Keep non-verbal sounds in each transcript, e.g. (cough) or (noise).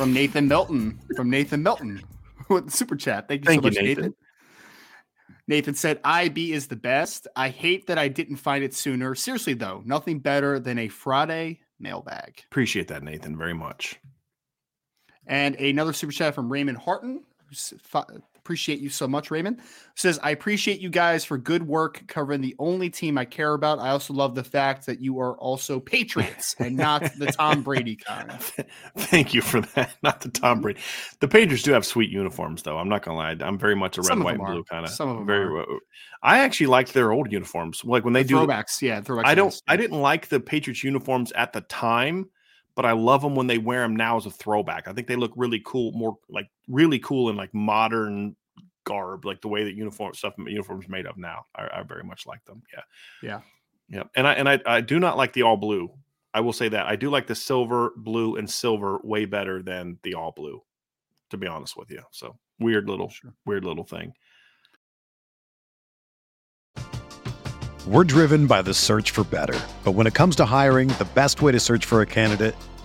From Nathan Milton. From Nathan Milton (laughs) with the super chat. Thank you Thank so you, much, Nathan. Nathan. Nathan said, IB is the best. I hate that I didn't find it sooner. Seriously, though, nothing better than a Friday mailbag. Appreciate that, Nathan, very much. And another super chat from Raymond Harton. who's Appreciate you so much, Raymond. Says, I appreciate you guys for good work covering the only team I care about. I also love the fact that you are also Patriots and not the Tom Brady kind. (laughs) Thank you for that. (laughs) Not the Tom Brady. The Patriots do have sweet uniforms, though. I'm not gonna lie. I'm very much a red, Some white, and blue kind of. Some of them very. are. I actually liked their old uniforms. Like when they do. throwbacks. Yeah, throwbacks. I don't. I didn't like the Patriots uniforms at the time, but I love them when they wear them now as a throwback. I think they look really cool, more like really cool and like modern garb, like the way that uniform stuff uniforms made of now. I, I very much like them. Yeah. Yeah. Yeah, and I and I, I do not like the all blue. I will say that I do like the silver, blue, and silver way better than the all blue. To be honest with you, so weird little Sure. weird little thing. We're driven by the search for better. But when it comes to hiring, the best way to search for a candidate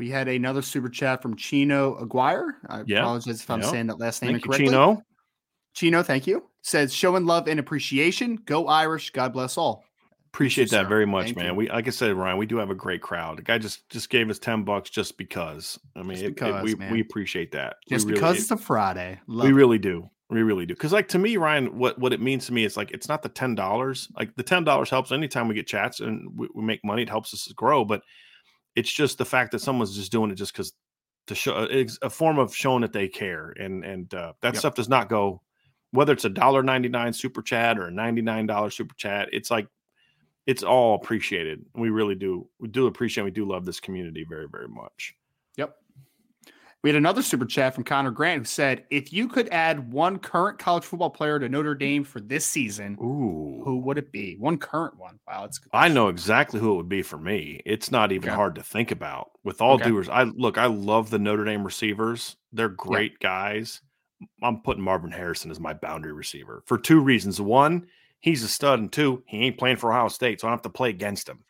We had another super chat from Chino Aguirre. I Yeah. apologize if I'm Yeah. saying that last name Thank you. Chino. Chino, thank you. Says showing love and appreciation. Go Irish. God bless all. Appreciate you, that sir. very much, Thank man. you. We like I said, Ryan, we do have a great crowd. The guy just just gave us ten bucks just because. I mean, Just it- it- because, we man. we appreciate that. Just really- because it's a Friday. Love we it. really do. We really do. Because like to me, Ryan, what what it means to me is like it's not the ten dollars. Like the ten dollars helps anytime we get chats and we, we make money. It helps us grow. But it's just the fact that someone's just doing it just because to show uh, it's a form of showing that they care. And and uh, that Yep. stuff does not go whether it's a dollar ninety nine super chat or a ninety nine dollar super chat. It's like it's all appreciated. We really do. We do appreciate. We do love this community very, very much. We had another super chat from Connor Grant who said, "If you could add one current college football player to Notre Dame for this season, Ooh, who would it be? One current one. Wow, it's. I know exactly who it would be for me. It's not even Okay. hard to think about. With all Okay. due res- I look, I love the Notre Dame receivers. They're great guys. I'm putting Marvin Harrison as my boundary receiver for two reasons. One, he's a stud, and two, he ain't playing for Ohio State, so I don't have to play against him.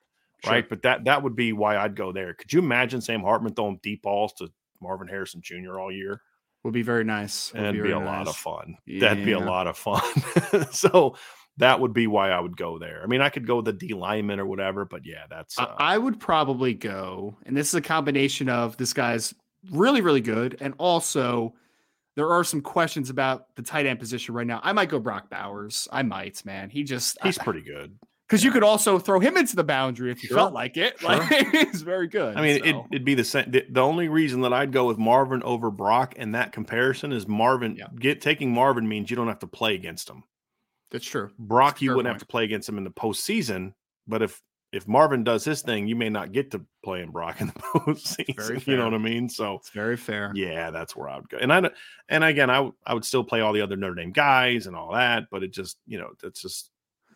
Sure. Right. But that that would be why I'd go there. Could you imagine Sam Hartman throwing deep balls to Marvin Harrison Jr. all year? Would be very nice. Would That'd be, a very lot of fun. That'd be a lot of fun. (laughs) so that would be why I would go there. I mean, I could go with the D lineman or whatever, but yeah, that's uh, I I would probably go, and this is a combination of this guy's really, really good, and also there are some questions about the tight end position right now. I might go Brock Bowers. I might, man. He just he's pretty good. Because you could also throw him into the boundary if you Sure. felt like it. Sure. Like (laughs) he's very good. I mean, it, so. it'd be the same. The, the only reason that I'd go with Marvin over Brock in that comparison is Marvin. Yeah. Get taking Marvin means you don't have to play against him. that's true. Brock, That's you wouldn't point. have to play against him in the postseason. But if if Marvin does his thing, you may not get to play in Brock in the (laughs) postseason. You know what I mean? So It's very fair. Yeah, that's where I would go. And I and again, I would I would still play all the other Notre Dame guys and all that, but it just you know that's just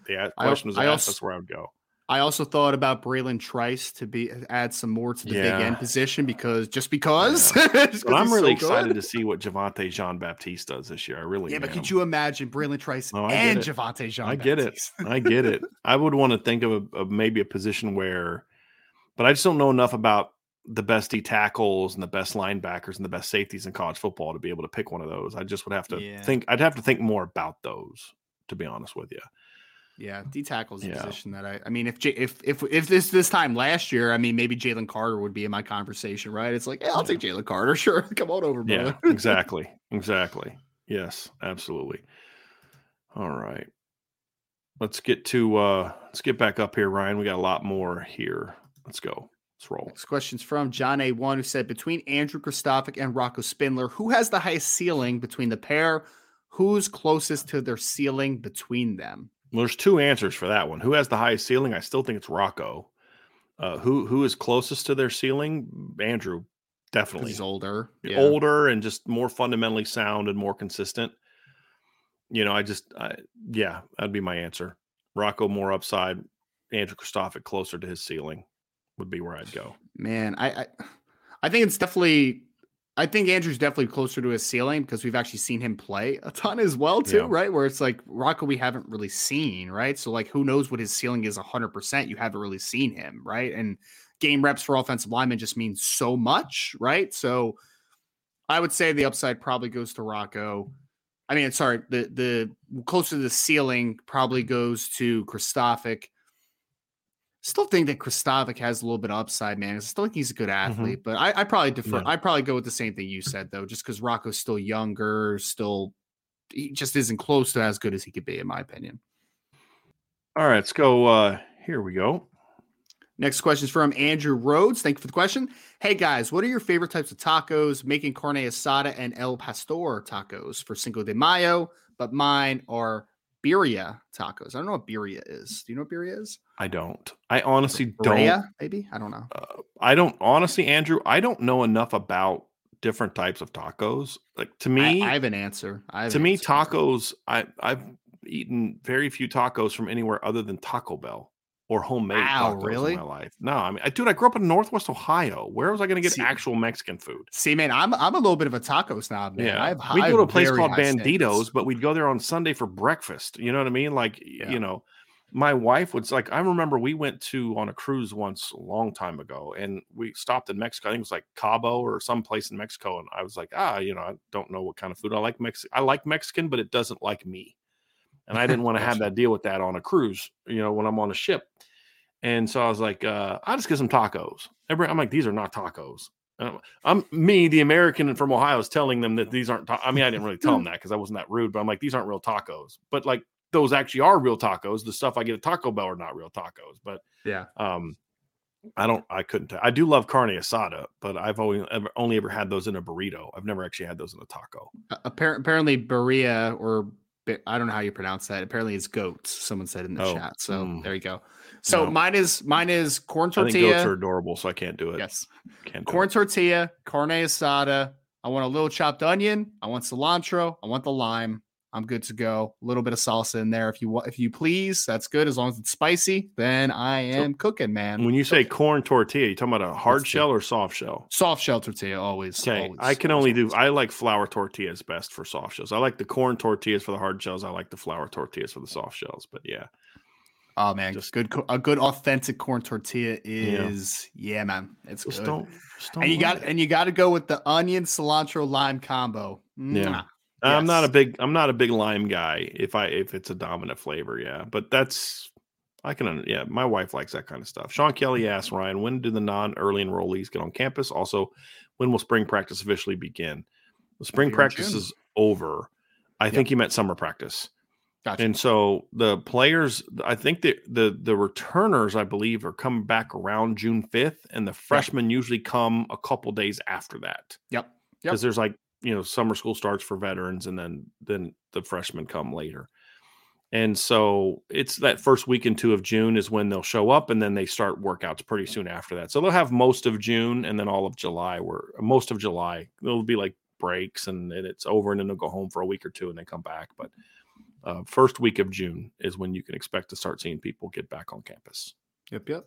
the question was I asked. also- that's where I would go. I also thought about Bralen Trice to be add some more to the big end position because just because. Just 'cause (laughs) But I'm really so excited to see what Javontae Jean Baptiste does this year. I really Yeah, but could you imagine Bralen Trice No, and. Javontae Jean? I get it. I get it. (laughs) I would want to think of, a, of maybe a position where, but I just don't know enough about the best D tackles and the best linebackers and the best safeties in college football to be able to pick one of those. I just would have to Yeah. think. I'd have to think more about those, to be honest with you. Yeah, D tackle is a Yeah. position that I. I mean, if J, if if if this this time last year, I mean, maybe Jalen Carter would be in my conversation, right? It's like, yeah, I'll take Jalen Carter. (laughs) Sure, come on over, Yeah, (laughs) exactly. Exactly. Yes, absolutely. All right. Let's get to uh let's get back up here, Ryan. We got a lot more here. Let's go. Let's roll. Next question's from John A. One, who said between Andrew Kristofic and Rocco Spindler, who has the highest ceiling between the pair? Who's closest to their ceiling between them? Well, there's two answers for that one. Who has the highest ceiling? I still think it's Rocco. Uh who who is closest to their ceiling? Andrew, definitely. he's older. Yeah. Older and just more fundamentally sound and more consistent. You know, I just I, yeah, that'd be my answer. Rocco more upside, Andrew Kristofic closer to his ceiling would be where I'd go. Man, I, I I think it's definitely I think Andrew's definitely closer to his ceiling because we've actually seen him play a ton as well too, Yeah. right? Where it's like Rocco we haven't really seen, right? So like who knows what his ceiling is 100%, you haven't really seen him, right? And game reps for offensive linemen just means so much, right? So I would say the upside probably goes to Rocco. I mean, sorry, the the closer to the ceiling probably goes to Kristofic. Still think that Kristofic has a little bit of upside, man. I still think he's a good athlete, but I, I probably defer. Yeah. I probably go with the same thing you said though, just because Rocco's still younger, still he just isn't close to as good as he could be, in my opinion. All right, let's go. Uh, here we go. Next question is from Andrew Rhodes. Thank you for the question. Hey guys, what are your favorite types of tacos? Making carne asada and el pastor tacos for Cinco de Mayo, but mine are birria tacos. I don't know what birria is. Do you know what birria is? I don't. I honestly don't. Birria, maybe? I don't know. Uh, I don't. Honestly, Andrew, I don't know enough about different types of tacos. Like to me, I, I have an answer. I have to an me, answer. tacos. I I've eaten very few tacos from anywhere other than Taco Bell or homemade Wow, tacos really? in my life. No, I mean, I, dude, I grew up in Northwest Ohio. Where was I going to get See- actual Mexican food? See, man, I'm I'm a little bit of a taco snob, man. I have, we go to a place called high Banditos, standards. but we'd go there on Sunday for breakfast. You know what I mean? Like, Yeah. you know, my wife was like, I remember we went to on a cruise once a long time ago, and we stopped in Mexico. I think it was like Cabo or some place in Mexico, and I was like, ah, you know, I don't know what kind of food I like. Mex, I like Mexican, but it doesn't like me, and I didn't want to have that deal with that on a cruise. You know, when I'm on a ship. And so I was like, uh, I'll just get some tacos. Every, I'm like, these are not tacos. Um, I'm me, the American from Ohio, is telling them that these aren't. Ta- I mean, I didn't really tell them that because I wasn't that rude, but I'm like, these aren't real tacos. But like, those actually are real tacos. The stuff I get at Taco Bell are not real tacos. But yeah. um, I don't. I couldn't. Tell. I do love carne asada, but I've only ever, only ever had those in a burrito. I've never actually had those in a taco. Appar- apparently, birria or I don't know how you pronounce that. Apparently, it's goats. Someone said in the Oh, chat. So mm. there you go. So No. mine is mine is corn tortilla. I think goats are adorable, so I can't do it. Yes, Can't corn it. tortilla, carne asada. I want a little chopped onion. I want cilantro. I want the lime. I'm good to go. A little bit of salsa in there, if you if you please. That's good as long as it's spicy. Then I am cooking, man. When you say corn tortilla, you talking about a hard That's shell or soft shell? soft shell tortilla, always. Okay, always, I can only do. always. I like flour tortillas best for soft shells. I like the corn tortillas for the hard shells. I like the flour tortillas for the soft shells. But yeah, Oh man, just- good. A good authentic corn tortilla is yeah, man. It's just good. don't. Just don't and you got it. and you got to go with the onion cilantro lime combo. Yeah. Mwah. I'm not a big. I'm not a big lime guy. If I if it's a dominant flavor, yeah. But that's. I can. Yeah, my wife likes that kind of stuff. Sean Kelly asks Ryan, when do the non-early enrollees get on campus? Also, when will spring practice officially begin? Spring practice is over. I think he meant summer practice. Gotcha. And so the players, I think the the the returners, I believe, are coming back around June fifth, and the freshmen usually come a couple days after that yep. Yep. because there's like you know summer school starts for veterans, and then then the freshmen come later. And so it's that first week and two of June is when they'll show up, and then they start workouts pretty soon after that. So they'll have most of June and then all of July. Where most of July it'll be like breaks, and then it's over, and then they'll go home for a week or two, and then come back. But uh, first week of June is when you can expect to start seeing people get back on campus. Yep. Yep.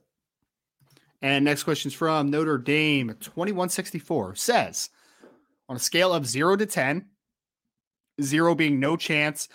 And next question is from Notre Dame 2164 says on a scale of zero to 10, zero being no chance,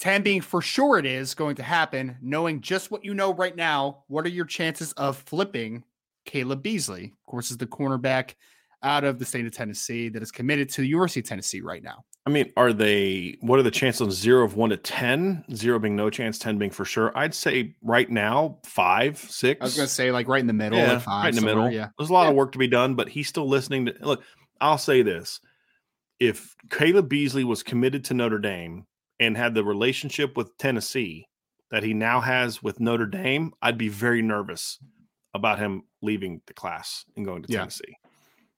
10 being for sure it is going to happen, knowing just what you know right now, what are your chances of flipping Caleb Beasley? Of course, is the cornerback out of the state of Tennessee that is committed to the University of Tennessee right now. I mean, are they? What are the chances on zero of one to ten? Zero being no chance, ten being for sure. I'd say right now five, six. I was going to say like right in the middle, yeah, like five, right in the middle. Yeah. There's a lot of work to be done, but he's still listening to. Look, I'll say this: if Caleb Beasley was committed to Notre Dame and had the relationship with Tennessee that he now has with Notre Dame, I'd be very nervous about him leaving the class and going to Yeah. Tennessee.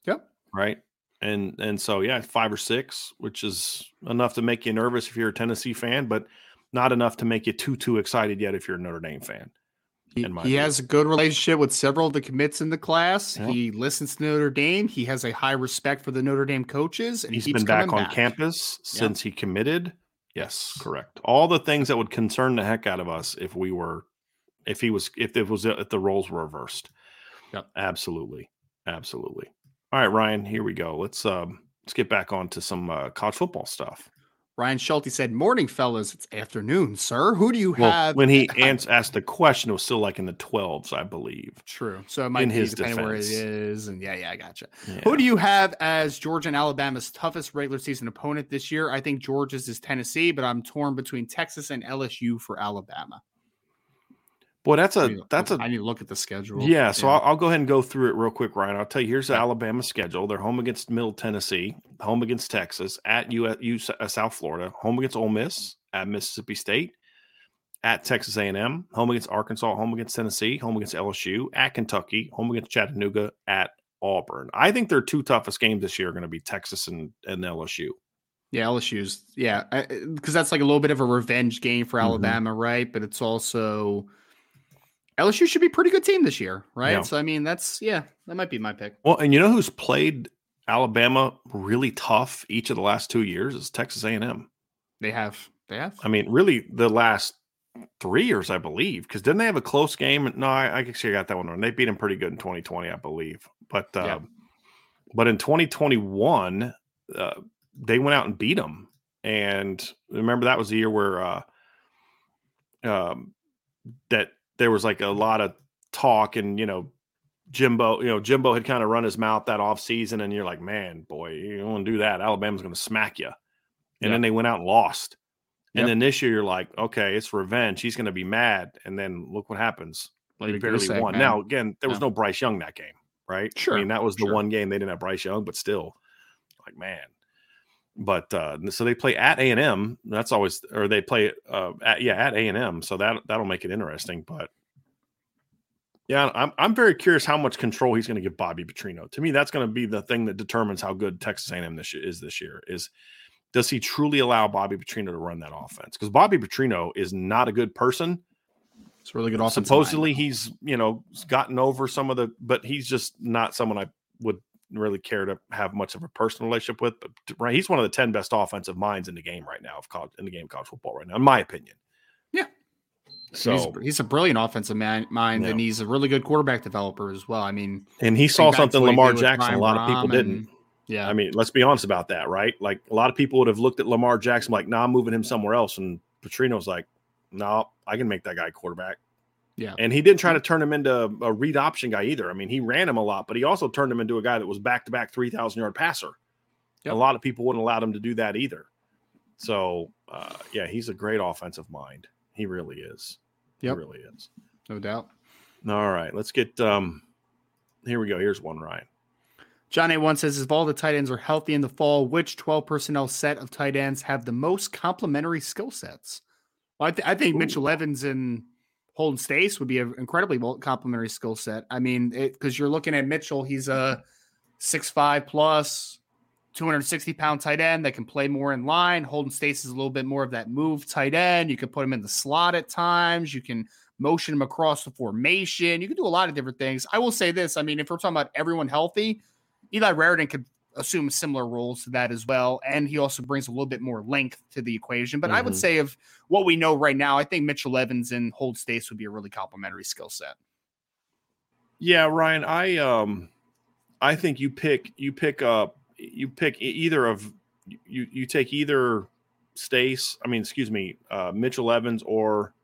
Yep. Right. And and so yeah, five or six, which is enough to make you nervous if you're a Tennessee fan, but not enough to make you too too excited yet if you're a Notre Dame fan. He, in my he view. has a good relationship with several of the commits in the class. Yep. He listens to Notre Dame. He has a high respect for the Notre Dame coaches, and He's he been back on campus Yeah. since he committed. Yes, correct. All the things that would concern the heck out of us if we were, if he was, if it was, if the roles were reversed. Yep. Absolutely, absolutely. All right, Ryan. Here we go. Let's um, let's get back on to some uh, college football stuff. Ryan Schulte said, "Morning, fellas. It's afternoon, sir. Who do you Well, have?" when he ans- asked the question, it was still like in the twelves, I believe. True. So it might in be his depending where it defense. is, and yeah, yeah, I gotcha. Yeah. Who do you have as Georgia and Alabama's toughest regular season opponent this year? I think Georgia's is Tennessee, but I'm torn between Texas and LSU for Alabama. Boy, that's a that's a I need to look at the schedule. Yeah, so I'll, I'll go ahead and go through it real quick, Ryan. I'll tell you here's the Alabama schedule. They're home against Middle Tennessee, home against Texas, at U, U uh, South Florida, home against Ole Miss, at Mississippi State, at Texas A&M, home against Arkansas, home against Tennessee, home against LSU, at Kentucky, home against Chattanooga, at Auburn. I think their two toughest games this year are going to be Texas and, and LSU. Yeah, LSU's yeah, because that's like a little bit of a revenge game for Mhm. Alabama, right? But it's also LSU should be a pretty good team this year, right? Yeah. So I mean, that's yeah, that might be my pick. Well, and you know who's played Alabama really tough each of the last two years is Texas A&M. They have, they have. I mean, really, the last three years, I believe, because didn't they have a close game? No, I, I actually got that one wrong. They beat them pretty good in 2020, I believe. But uh, Yeah. but in 2021, uh, they went out and beat them. And remember, that was the year where uh, um, that there was like a lot of talk, and you know, Jimbo, you know, Jimbo had kind of run his mouth that off season, and you're like, man, boy, you don't want to do that. Alabama's going to smack you. And Yeah. then they went out and lost. And then this year, you're like, okay, it's revenge. He's going to be mad. And then look what happens. Like They barely won. man. Now, again, there was Yeah. no Bryce Young that game, right? Sure. I mean, that was the sure. one game they didn't have Bryce Young, but still, like, man. But uh, so they play at A and M. That's always, or they play, uh, at, yeah, at A and M. So that that'll make it interesting. But yeah, I'm I'm very curious how much control he's going to give Bobby Petrino. To me, that's going to be the thing that determines how good Texas A&M this year is this year. Is does he truly allow Bobby Petrino to run that offense? Because Bobby Petrino is not a good person. It's really good offense. Supposedly he's, you know, gotten over some of the, but he's just not someone I would really care to have much of a personal relationship with. But right, he's one of the 10 best offensive minds in the game right now of college in the game of college football right now, in my opinion. Yeah. So he's, he's a brilliant offensive man, mind, Yeah. and he's a really good quarterback developer as well. I mean, and he saw something Lamar Jackson a lot of people Brom didn't. yeah, I mean, let's be honest about that, right? Like a lot of people would have looked at Lamar Jackson like, "Nah, I'm moving him somewhere else," and Petrino's like, "No, I can make that guy quarterback." Yeah. and he didn't try to turn him into a read option guy either. I mean, he ran him a lot, but he also turned him into a guy that was back to back three thousand yard passer. Yep. A lot of people wouldn't allow him to do that either. So, uh, yeah, he's a great offensive mind. He really is. Yep. He really is. no doubt. All right, let's get. um Here we go. Here's one, Ryan. John A1 says, if all the tight ends are healthy in the fall, which 12 personnel set of tight ends have the most complementary skill sets? Well, I, th- I think Ooh. Mitchell Evans and Holden Staes would be an incredibly complementary skill set. I mean, because you're looking at Mitchell, he's a 6'5 plus, 260 pound tight end that can play more in line. Holden Staes is a little bit more of that move tight end. You can put him in the slot at times. You can motion him across the formation. You can do a lot of different things. I will say this I mean, if we're talking about everyone healthy, Eli Raridon could assume similar roles to that as well. And he also brings a little bit more length to the equation. But I would Mhm. say, of what we know right now, I think Mitchell Evans and Hold Staes would be a really complementary skill set. Yeah, Ryan, I um I think you pick you pick up you pick either of you you take either Staes, I mean, excuse me, uh Mitchell Evans or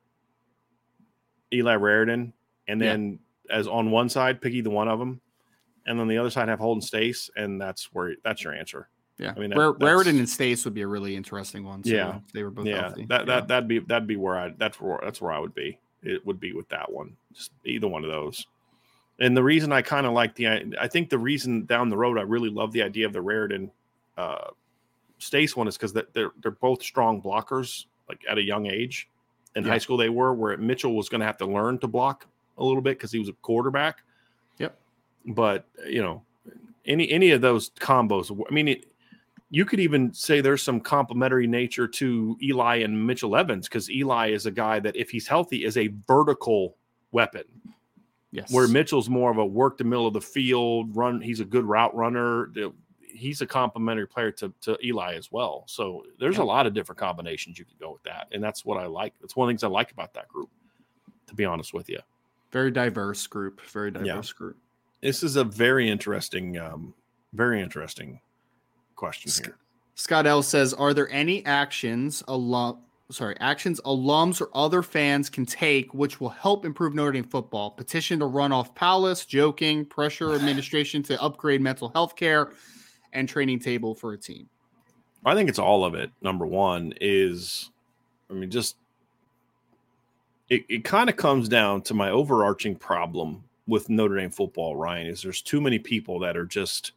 Eli Raridon, and Yeah. then as on one side, pick either one of them, and then the other side have Holden Staes, and that's where that's your answer. Yeah. I mean, that- Rar- Raridon and Staes would be a really interesting one. too, Yeah. if They were both yeah, healthy. that Yeah. that that'd be that'd be where I that's where that's where I would be. It would be with that one, just either one of those. And the reason I kind of like the, I think the reason down the road I really love the idea of the Raridon uh, Staes one is because they're they're both strong blockers, like at a young age. In Yeah. high school, they were where Mitchell was going to have to learn to block a little bit because he was a quarterback. But you know, any any of those combos, I mean, it, you could even say there's some complementary nature to Eli and Mitchell Evans because Eli is a guy that, if he's healthy, is a vertical weapon, yes. where Mitchell's more of a work the middle of the field run. He's a good route runner. He's a complementary player to, to Eli as well. So there's Yeah. a lot of different combinations you could go with that, and that's what I like. That's one of the things I like about that group. To be honest with you, very diverse group. Very diverse group. This is a very interesting, um, very interesting question Sc- here. Scott L says, "Are there any actions alum sorry actions alums or other fans can take which will help improve Notre Dame football? Petition to run off Palace, joking, pressure (laughs) administration to upgrade mental health care, and training table for a team." I think it's all of it. Number one is, I mean, just it, it kind of comes down to my overarching problem with Notre Dame football, Ryan, is there's too many people that are just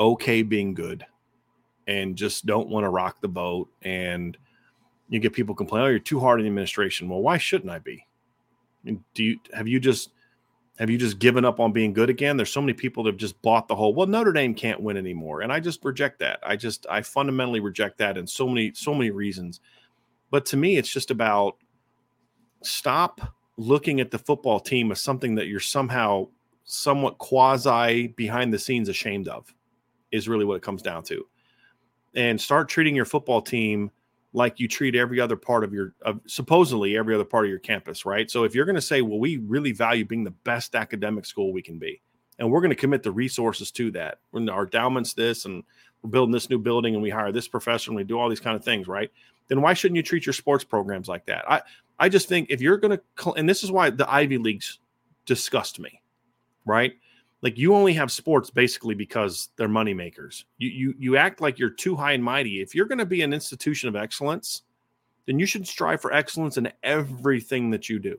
okay being good and just don't want to rock the boat. And you get people complaining, oh, you're too hard on the administration. Well, why shouldn't I be? Do you have you just have you just given up on being good again? There's so many people that have just bought the whole, well, Notre Dame can't win anymore. And I just reject that. I just, I fundamentally reject that in so many, so many reasons. But to me, it's just about stop looking at the football team as something that you're somehow somewhat quasi behind the scenes ashamed of, is really what it comes down to. And start treating your football team like you treat every other part of your of supposedly every other part of your campus, right? So if you're going to say, well, we really value being the best academic school we can be, and we're going to commit the resources to that, our endowments this, and we're building this new building, and we hire this professor, and we do all these kind of things, right? Then why shouldn't you treat your sports programs like that? I I just think if you're going to, and this is why the Ivy leagues disgust me, right? Like you only have sports basically because they're money makers. You you you act like you're too high and mighty. If you're going to be an institution of excellence, then you should strive for excellence in everything that you do.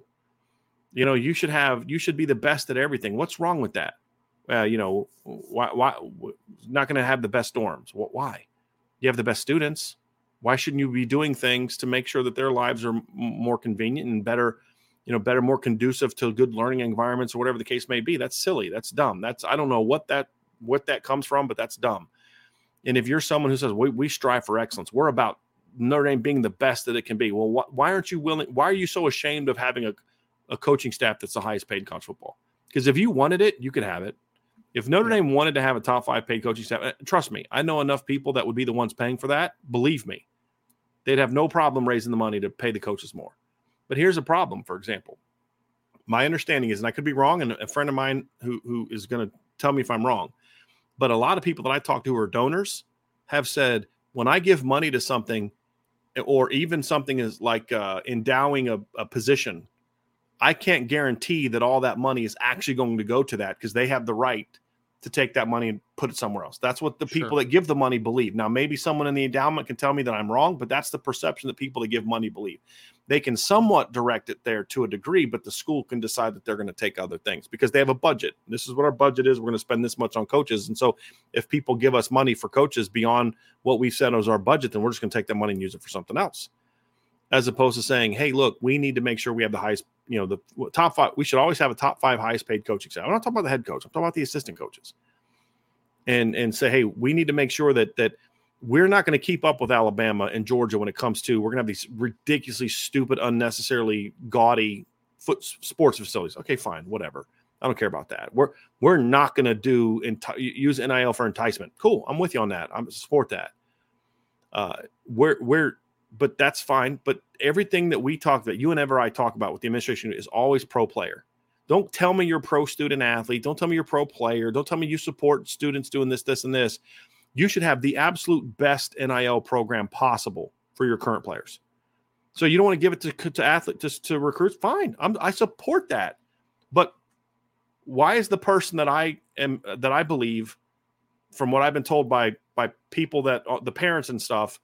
You know, you should have you should be the best at everything. What's wrong with that? Uh, you know, why why not going to have the best dorms? Wh- Why? You have the best students. Why shouldn't you be doing things to make sure that their lives are m- more convenient and better? you know better more conducive to good learning environments or whatever the case may be that's silly that's dumb that's i don't know what that what that comes from but that's dumb And if you're someone who says we, we strive for excellence, we're about Notre Dame being the best that it can be. Well, wh- why aren't you willing? Why are you so ashamed of having a, a coaching staff that's the highest paid in college football? Because if you wanted it, you could have it. If Notre Dame wanted to have a top five paid coaching staff, uh, trust me, I know enough people that would be the ones paying for that. Believe me, they'd have no problem raising the money to pay the coaches more. But here's a problem, for example. My understanding is, and I could be wrong, and a friend of mine who, who is going to tell me if I'm wrong, but a lot of people that I talk to who are donors have said, when I give money to something, or even something is like uh, endowing a, a position, I can't guarantee that all that money is actually going to go to that because they have the right to take that money and put it somewhere else. That's what the sure. people that give the money believe. Now, maybe someone in the endowment can tell me that I'm wrong, but that's the perception that people that give money believe. They can somewhat direct it there to a degree, but the school can decide that they're going to take other things because they have a budget. This is what our budget is. We're going to spend this much on coaches. And so if people give us money for coaches beyond what we've said as our budget, then we're just going to take that money and use it for something else. As opposed to saying, hey, look, we need to make sure we have the highest you know, the top five, we should always have a top five highest paid coaching staff. I'm not talking about the head coach, I'm talking about the assistant coaches. And and say, hey, we need to make sure that that we're not going to keep up with Alabama and Georgia when it comes to we're going to have these ridiculously stupid, unnecessarily gaudy foot sports facilities. Okay, fine, whatever. I don't care about that. We're we're not going to do enti- use NIL for enticement. Cool, I'm with you on that. I'm support that. Uh, we're we're but that's fine. But everything that we talk that you and ever I talk about with the administration is always pro player. Don't tell me you're pro student athlete. Don't tell me you're pro player. Don't tell me you support students doing this, this, and this. You should have the absolute best NIL program possible for your current players. So you don't want to give it to, to athletes, to, to recruits. Fine, I'm, I support that. But why is the person that I am that I believe, from what I've been told by by people that uh, the parents and stuff,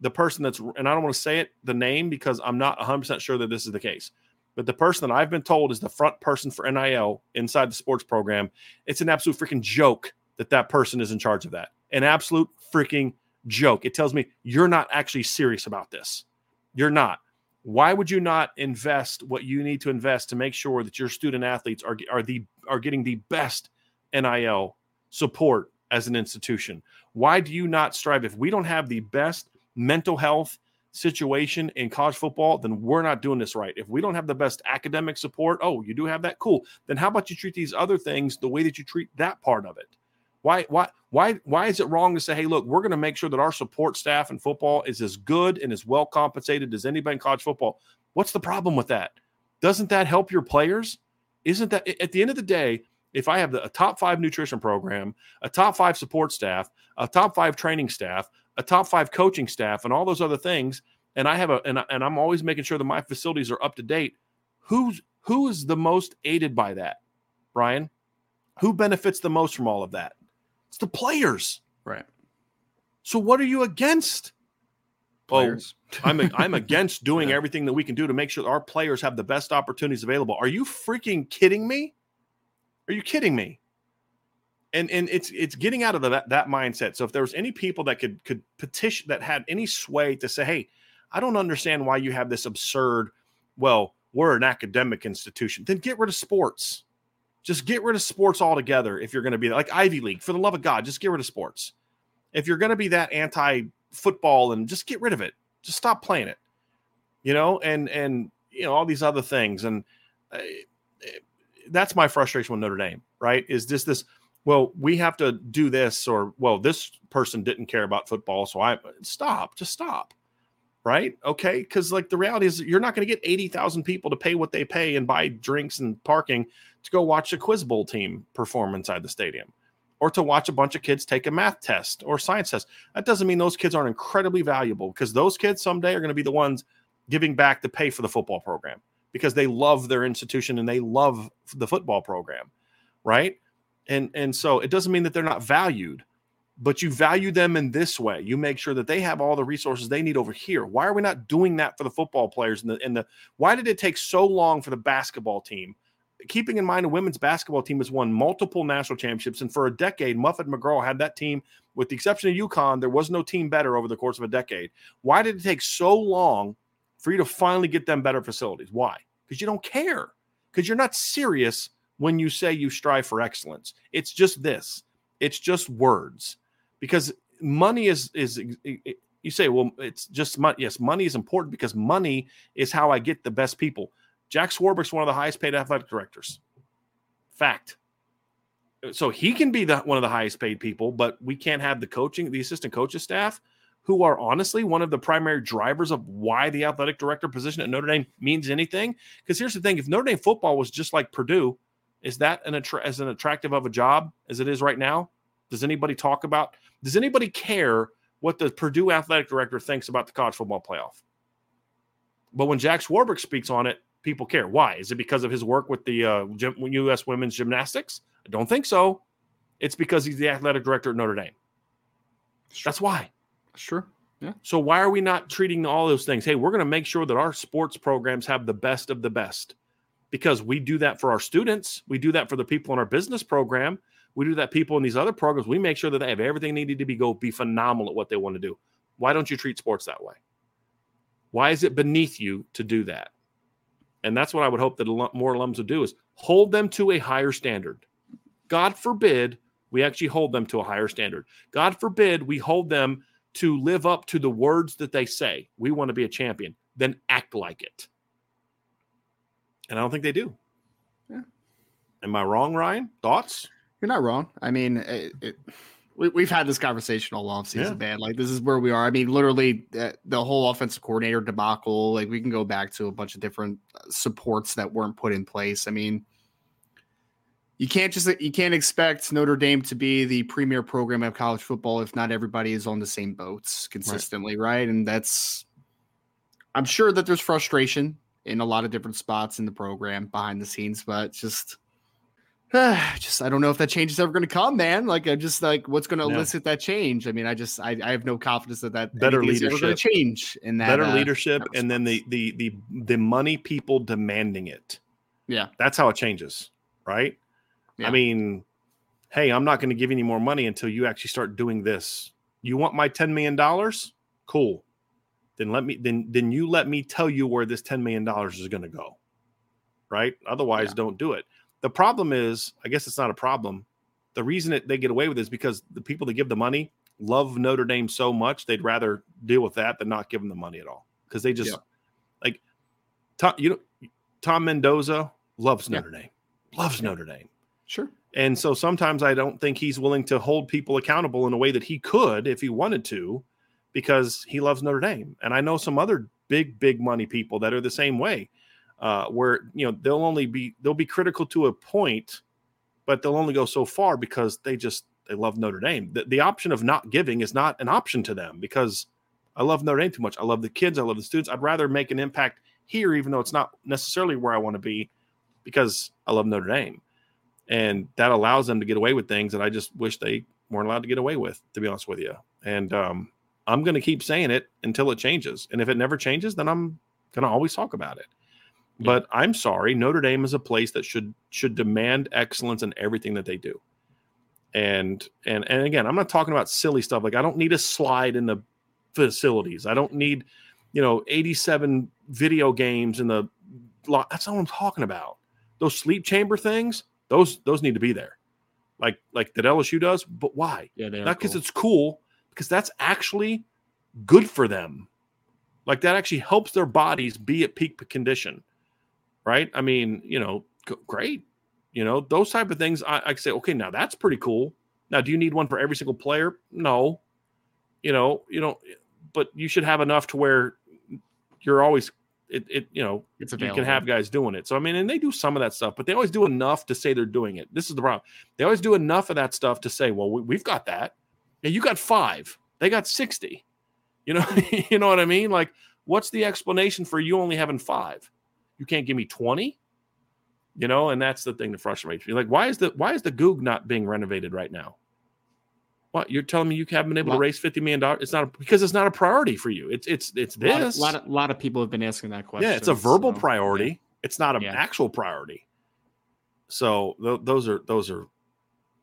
the person that's and I don't want to say it the name because I'm not 100% sure that this is the case. But the person that I've been told is the front person for NIL inside the sports program, it's an absolute freaking joke that that person is in charge of that. An absolute freaking joke. It tells me you're not actually serious about this. You're not. Why would you not invest what you need to invest to make sure that your student athletes are are the are getting the best NIL support as an institution? Why do you not strive if we don't have the best mental health situation in college football, then we're not doing this right. If we don't have the best academic support, oh, you do have that, cool. Then how about you treat these other things the way that you treat that part of it? Why, why, why, why is it wrong to say, hey, look, we're going to make sure that our support staff in football is as good and as well compensated as anybody in college football? What's the problem with that? Doesn't that help your players? Isn't that at the end of the day? If I have a top five nutrition program, a top five support staff, a top five training staff, a top five coaching staff and all those other things, and I have a and, and I'm always making sure that my facilities are up to date. Who's who is the most aided by that, Brian? Who benefits the most from all of that? It's the players, right? So what are you against? Oh, players. Oh, (laughs) I'm a, I'm against doing yeah. everything that we can do to make sure our players have the best opportunities available. Are you freaking kidding me? Are you kidding me? And and it's it's getting out of the, that that mindset. So if there was any people that could could petition that had any sway to say, hey, I don't understand why you have this absurd. Well, we're an academic institution. Then get rid of sports. Just get rid of sports altogether. If you're going to be like Ivy League, for the love of God, just get rid of sports. If you're going to be that anti football, and just get rid of it. Just stop playing it. You know, and and you know all these other things, and uh, that's my frustration with Notre Dame. Right? Is this this well, we have to do this, or well, this person didn't care about football, so I stop, just stop, right? Okay, because like the reality is, you're not going to get eighty thousand people to pay what they pay and buy drinks and parking to go watch a quiz bowl team perform inside the stadium, or to watch a bunch of kids take a math test or science test. That doesn't mean those kids aren't incredibly valuable because those kids someday are going to be the ones giving back to pay for the football program because they love their institution and they love the football program, right? And and so it doesn't mean that they're not valued but you value them in this way. You make sure that they have all the resources they need over here. Why are we not doing that for the football players and the, and the why did it take so long for the basketball team? Keeping in mind a women's basketball team has won multiple national championships and for a decade muffet mcgraw had that team with the exception of UConn there was no team better over the course of a decade. Why did it take so long for you to finally get them better facilities? Why? Because you don't care. Because you're not serious when you say you strive for excellence. It's just this. It's just words. Because money is is you say, well, it's just money. Yes, money is important because money is how I get the best people. Jack Swarbrick's one of the highest paid athletic directors. Fact. So he can be the one of the highest paid people, but we can't have the coaching, the assistant coaches staff, who are honestly one of the primary drivers of why the athletic director position at Notre Dame means anything. Because here's the thing: if Notre Dame football was just like Purdue, is that an attra- as an attractive of a job as it is right now? Does anybody talk about? Does anybody care what the Purdue athletic director thinks about the college football playoff. But when Jack Swarbrick speaks on it, people care. Why? Is it because of his work with the uh, U.S. women's gymnastics? I don't think so. It's because he's the athletic director at Notre Dame. Sure. That's why. Sure. Yeah. So why are we not treating all those things? Hey, we're going to make sure that our sports programs have the best of the best because we do that for our students. We do that for the people in our business program. We do that people in these other programs. We make sure that they have everything needed to be go be phenomenal at what they want to do. Why don't you treat sports that way? Why is it beneath you to do that? And that's what I would hope that more alums would do is hold them to a higher standard. God forbid we actually hold them to a higher standard. God forbid we hold them to live up to the words that they say. We want to be a champion. Then act like it. And I don't think they do. Yeah. Am I wrong, Ryan? Thoughts? You're not wrong. I mean, it, it, we, have had this conversation all off season, yeah. man. Like this is where we are. I mean, literally uh, the whole offensive coordinator debacle. Like we can go back to a bunch of different uh, supports that weren't put in place. I mean, you can't just you can't expect Notre Dame to be the premier program of college football if not everybody is on the same boats consistently, right? right? And that's I'm sure that there's frustration in a lot of different spots in the program behind the scenes, but just (sighs) just I don't know if that change is ever going to come, man. Like I'm just like, what's going to elicit that change? I mean, I just I, I have no confidence that that better leadership going to change in that better uh, leadership, that and then the the the the money people demanding it. Yeah, that's how it changes, right? Yeah. I mean, hey, I'm not going to give you any more money until you actually start doing this. You want my ten million dollars? Cool. Then let me then then you let me tell you where this ten million dollars is going to go. Right? Otherwise, yeah. don't do it the problem is, I guess it's not a problem. The reason that they get away with it is because the people that give the money love Notre Dame so much they'd rather deal with that than not give them the money at all because they just yeah. like Tom, you know Tom Mendoza loves yeah. Notre Dame, loves. Notre Dame. Sure. And so sometimes I don't think he's willing to hold people accountable in a way that he could if he wanted to because he loves Notre Dame. And I know some other big, big money people that are the same way uh, where you know they'll only be they'll be critical to a point, but they'll only go so far because they just they love Notre Dame. The, the option of not giving is not an option to them because I love Notre Dame too much. I love the kids. I love the students. I'd rather make an impact here, even though it's not necessarily where I want to be, because I love Notre Dame, and that allows them to get away with things that I just wish they weren't allowed to get away with. To be honest with you, and um, I'm going to keep saying it until it changes. And if it never changes, then I'm going to always talk about it. But I'm sorry, Notre Dame is a place that should should demand excellence in everything that they do. And and and again, I'm not talking about silly stuff. Like I don't need a slide in the facilities. I don't need, you know, 87 video games in the that's not what I'm talking about. Those sleep chamber things, those those need to be there. Like like that LSU does, but why? Yeah, not because cool. it's cool, because that's actually good for them. Like that actually helps their bodies be at peak condition right? I mean, you know, great. You know, those type of things. I, I say, okay, now that's pretty cool. Now, do you need one for every single player? No. You know, you know, but you should have enough to where you're always it, it you know it's you can have guys doing it. So I mean, and they do some of that stuff, but they always do enough to say they're doing it. This is the problem. They always do enough of that stuff to say, well, we, have got that. Yeah, you got five. They got sixty. You know, (laughs) you know what I mean? Like, what's the explanation for you only having five? You can't give me 20? You know, and that's the thing that frustrates me. Like, why is the why is the Gug not being renovated right now? What you're telling me you haven't been able to raise fifty million dollars? It's not a, because it's not a priority for you. It's it's it's this. A lot of, lot lot of people have been asking that question. Yeah, it's a verbal so, priority. Yeah. It's not an yeah. actual priority. So th- those are those are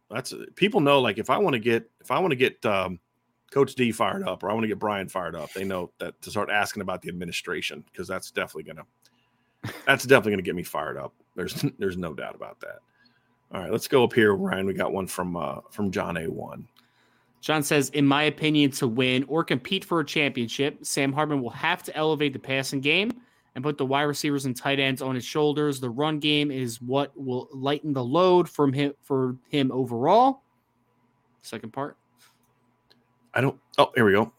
that's people know. Like if I want to get if I want to get um, Coach D fired up or I want to get Brian fired up, they know that to start asking about the administration because that's definitely to that's definitely to get me fired up. There's (laughs) there's no doubt about that. All right, let's go up here, Ryan. We got one from uh, from John A. One. John says, in my opinion, to win or compete for a championship, Sam Hartman will have to elevate the passing game and put the wide receivers and tight ends on his shoulders. The run game is what will lighten the load from him for him overall. Second part. I don't. Oh, here we go.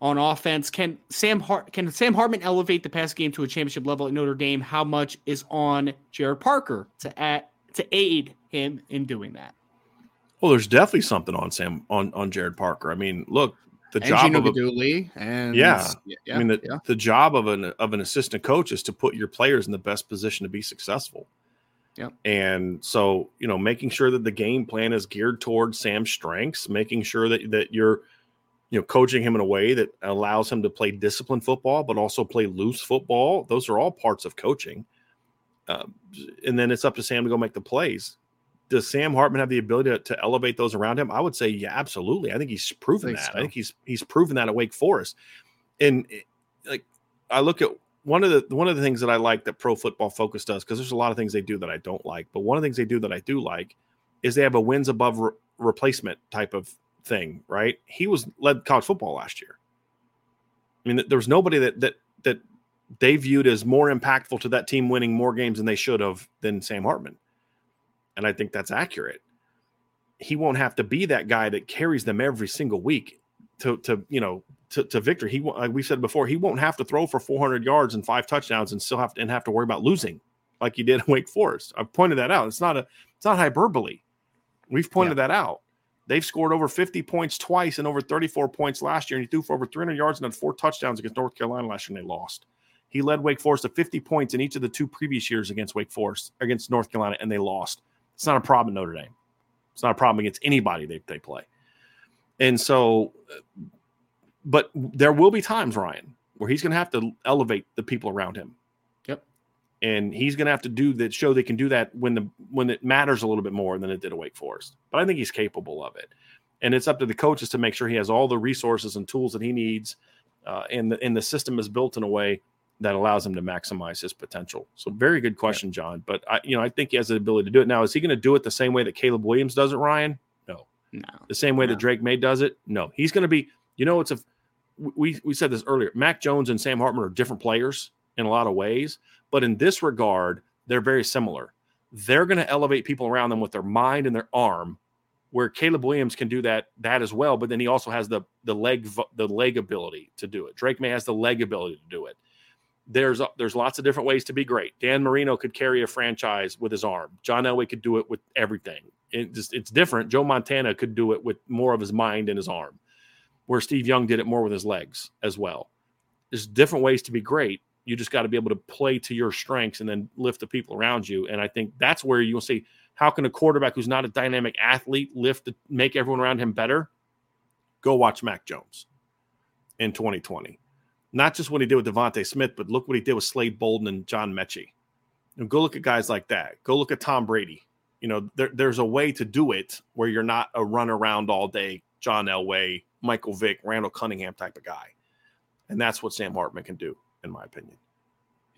On offense, can Sam Hart can Sam Hartman elevate the pass game to a championship level at Notre Dame? How much is on Gerad Parker to add, to aid him in doing that? Well, there's definitely something on Sam on on Gerad Parker. I mean, look, the and job Gino of a, and Yeah. yeah, I mean, the, yeah. the job of an of an assistant coach is to put your players in the best position to be successful. Yep. And so, you know, making sure that the game plan is geared towards Sam's strengths, making sure that that you're, you know, coaching him in a way that allows him to play disciplined football, but also play loose football. Those are all parts of coaching. Um, and then it's up to Sam to go make the plays. Does Sam Hartman have the ability to, to elevate those around him? I would say, yeah, absolutely. I think he's proven think that. so. I think he's he's proven that at Wake Forest. And eh, like I look at one of the one of the things that I like that Pro Football Focus does because there's a lot of things they do that I don't like, but one of the things they do that I do like is they have a wins above re- replacement type of thing. Right? He was led college football last year. I mean, there was nobody that that that they viewed as more impactful to that team winning more games than they should have than Sam Hartman, and I think that's accurate. He won't have to be that guy that carries them every single week to to you know to, to victory. He like we said before, he won't have to throw for 400 yards and five touchdowns and still have to and have to worry about losing like he did in Wake Forest. I've pointed that out. It's not a it's not hyperbole. We've pointed that out. They've scored over 50 points twice and over 34 points last year, and he threw for over 300 yards and had four touchdowns against North Carolina last year, and they lost. He led Wake Forest to 50 points in each of the two previous years against Wake Forest, against North Carolina, and they lost. It's not a problem in Notre Dame. It's not a problem against anybody they, they play. And so, but there will be times, Ryan, where he's going to have to elevate the people around him. Yep. And he's going to have to do that, show they can do that when the when it matters a little bit more than it did at Wake Forest. But I think he's capable of it. And it's up to the coaches to make sure he has all the resources and tools that he needs, uh, and the and the system is built in a way that allows him to maximize his potential. So very good question, John. But I, you know, I think he has the ability to do it. Now, is he going to do it the same way that Caleb Williams does it, Ryan? No. No. The same way No. that Drake Maye does it? No. He's going to be, you know, it's a, we, we said this earlier. Mac Jones and Sam Hartman are different players in a lot of ways, but in this regard, they're very similar. They're going to elevate people around them with their mind and their arm, where Caleb Williams can do that that as well. But then he also has the the leg the leg ability to do it. Drake Maye has the leg ability to do it. There's there's lots of different ways to be great. Dan Marino could carry a franchise with his arm. John Elway could do it with everything. It just it's different. Joe Montana could do it with more of his mind and his arm, where Steve Young did it more with his legs as well. There's different ways to be great. You just got to be able to play to your strengths and then lift the people around you. And I think that's where you'll see how can a quarterback who's not a dynamic athlete lift to make everyone around him better? Go watch Mac Jones in 2020. Not just what he did with DeVonta Smith, but look what he did with Slade Bolden and John Metchie. You know, go look at guys like that. Go look at Tom Brady. You know, there, there's a way to do it where you're not a run around all day, John Elway, Michael Vick, Randall Cunningham type of guy. And that's what Sam Hartman can do, in my opinion.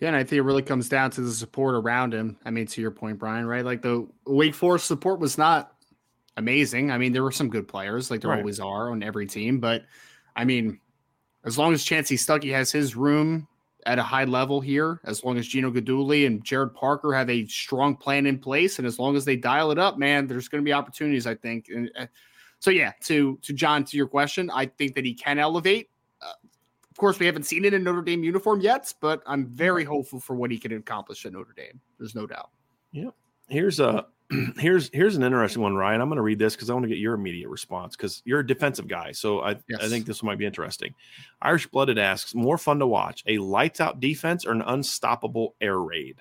Yeah, and I think it really comes down to the support around him. I mean, to your point, Brian, right? Like the Wake Forest support was not amazing. I mean, there were some good players, like there Right. always are on every team. But I mean, as long as Chansi Stuckey has his room at a high level here, as long as Gino Guidugli and Gerad Parker have a strong plan in place, and as long as they dial it up, man, there's going to be opportunities. I think. And uh, so, yeah, to to John, to your question, I think that he can elevate. Uh, of course, we haven't seen it in Notre Dame uniform yet, but I'm very hopeful for what he can accomplish at Notre Dame. There's no doubt. Yeah. Here's a (clears throat) here's here's an interesting one, Ryan. I'm going to read this because I want to get your immediate response because you're a defensive guy. So I, I think this might be interesting. Irish Blooded asks, more fun to watch, a lights out defense or an unstoppable air raid?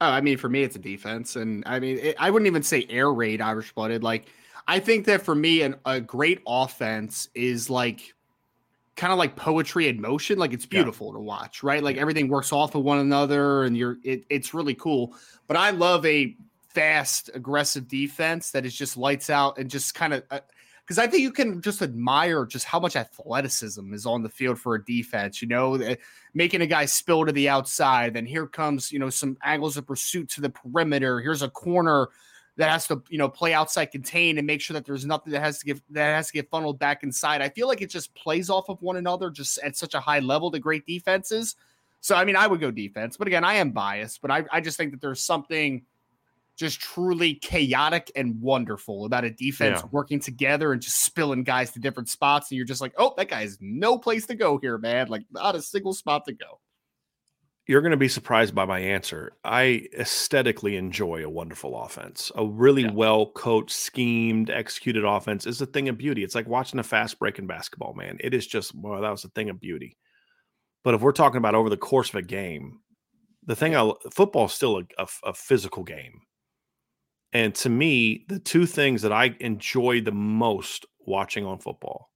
Oh, I mean, for me, it's a defense, and I mean, it, I wouldn't even say air raid Irish blooded. Like, I think that for me, an, a great offense is like kind of like poetry in motion. Like, it's Yeah. beautiful to watch, right? Like everything works off of one another, and you're it, it's really cool. But I love a fast, aggressive defense that is just lights out and just kind of. because I think you can just admire just how much athleticism is on the field for a defense. You know, eh, making a guy spill to the outside. Then here comes you know some angles of pursuit to the perimeter. Here's a corner that has to you know play outside contain and make sure that there's nothing that has to get that has to get funneled back inside. I feel like it just plays off of one another just at such a high level to great defenses. So I mean, I would go defense, but again, I am biased, but I, I just think that there's something just truly chaotic and wonderful about a defense yeah. working together and just spilling guys to different spots. And you're just like, oh, that guy has no place to go here, man. Like not a single spot to go you're going to be surprised by my answer. I aesthetically enjoy a wonderful offense. A really yeah. well coached, schemed, executed offense is a thing of beauty. It's like watching a fast break in basketball, man. It is just, well, that was a thing of beauty. But if we're talking about over the course of a game, the thing I football is still a, a, a physical game. And to me, the two things that I enjoy the most watching on football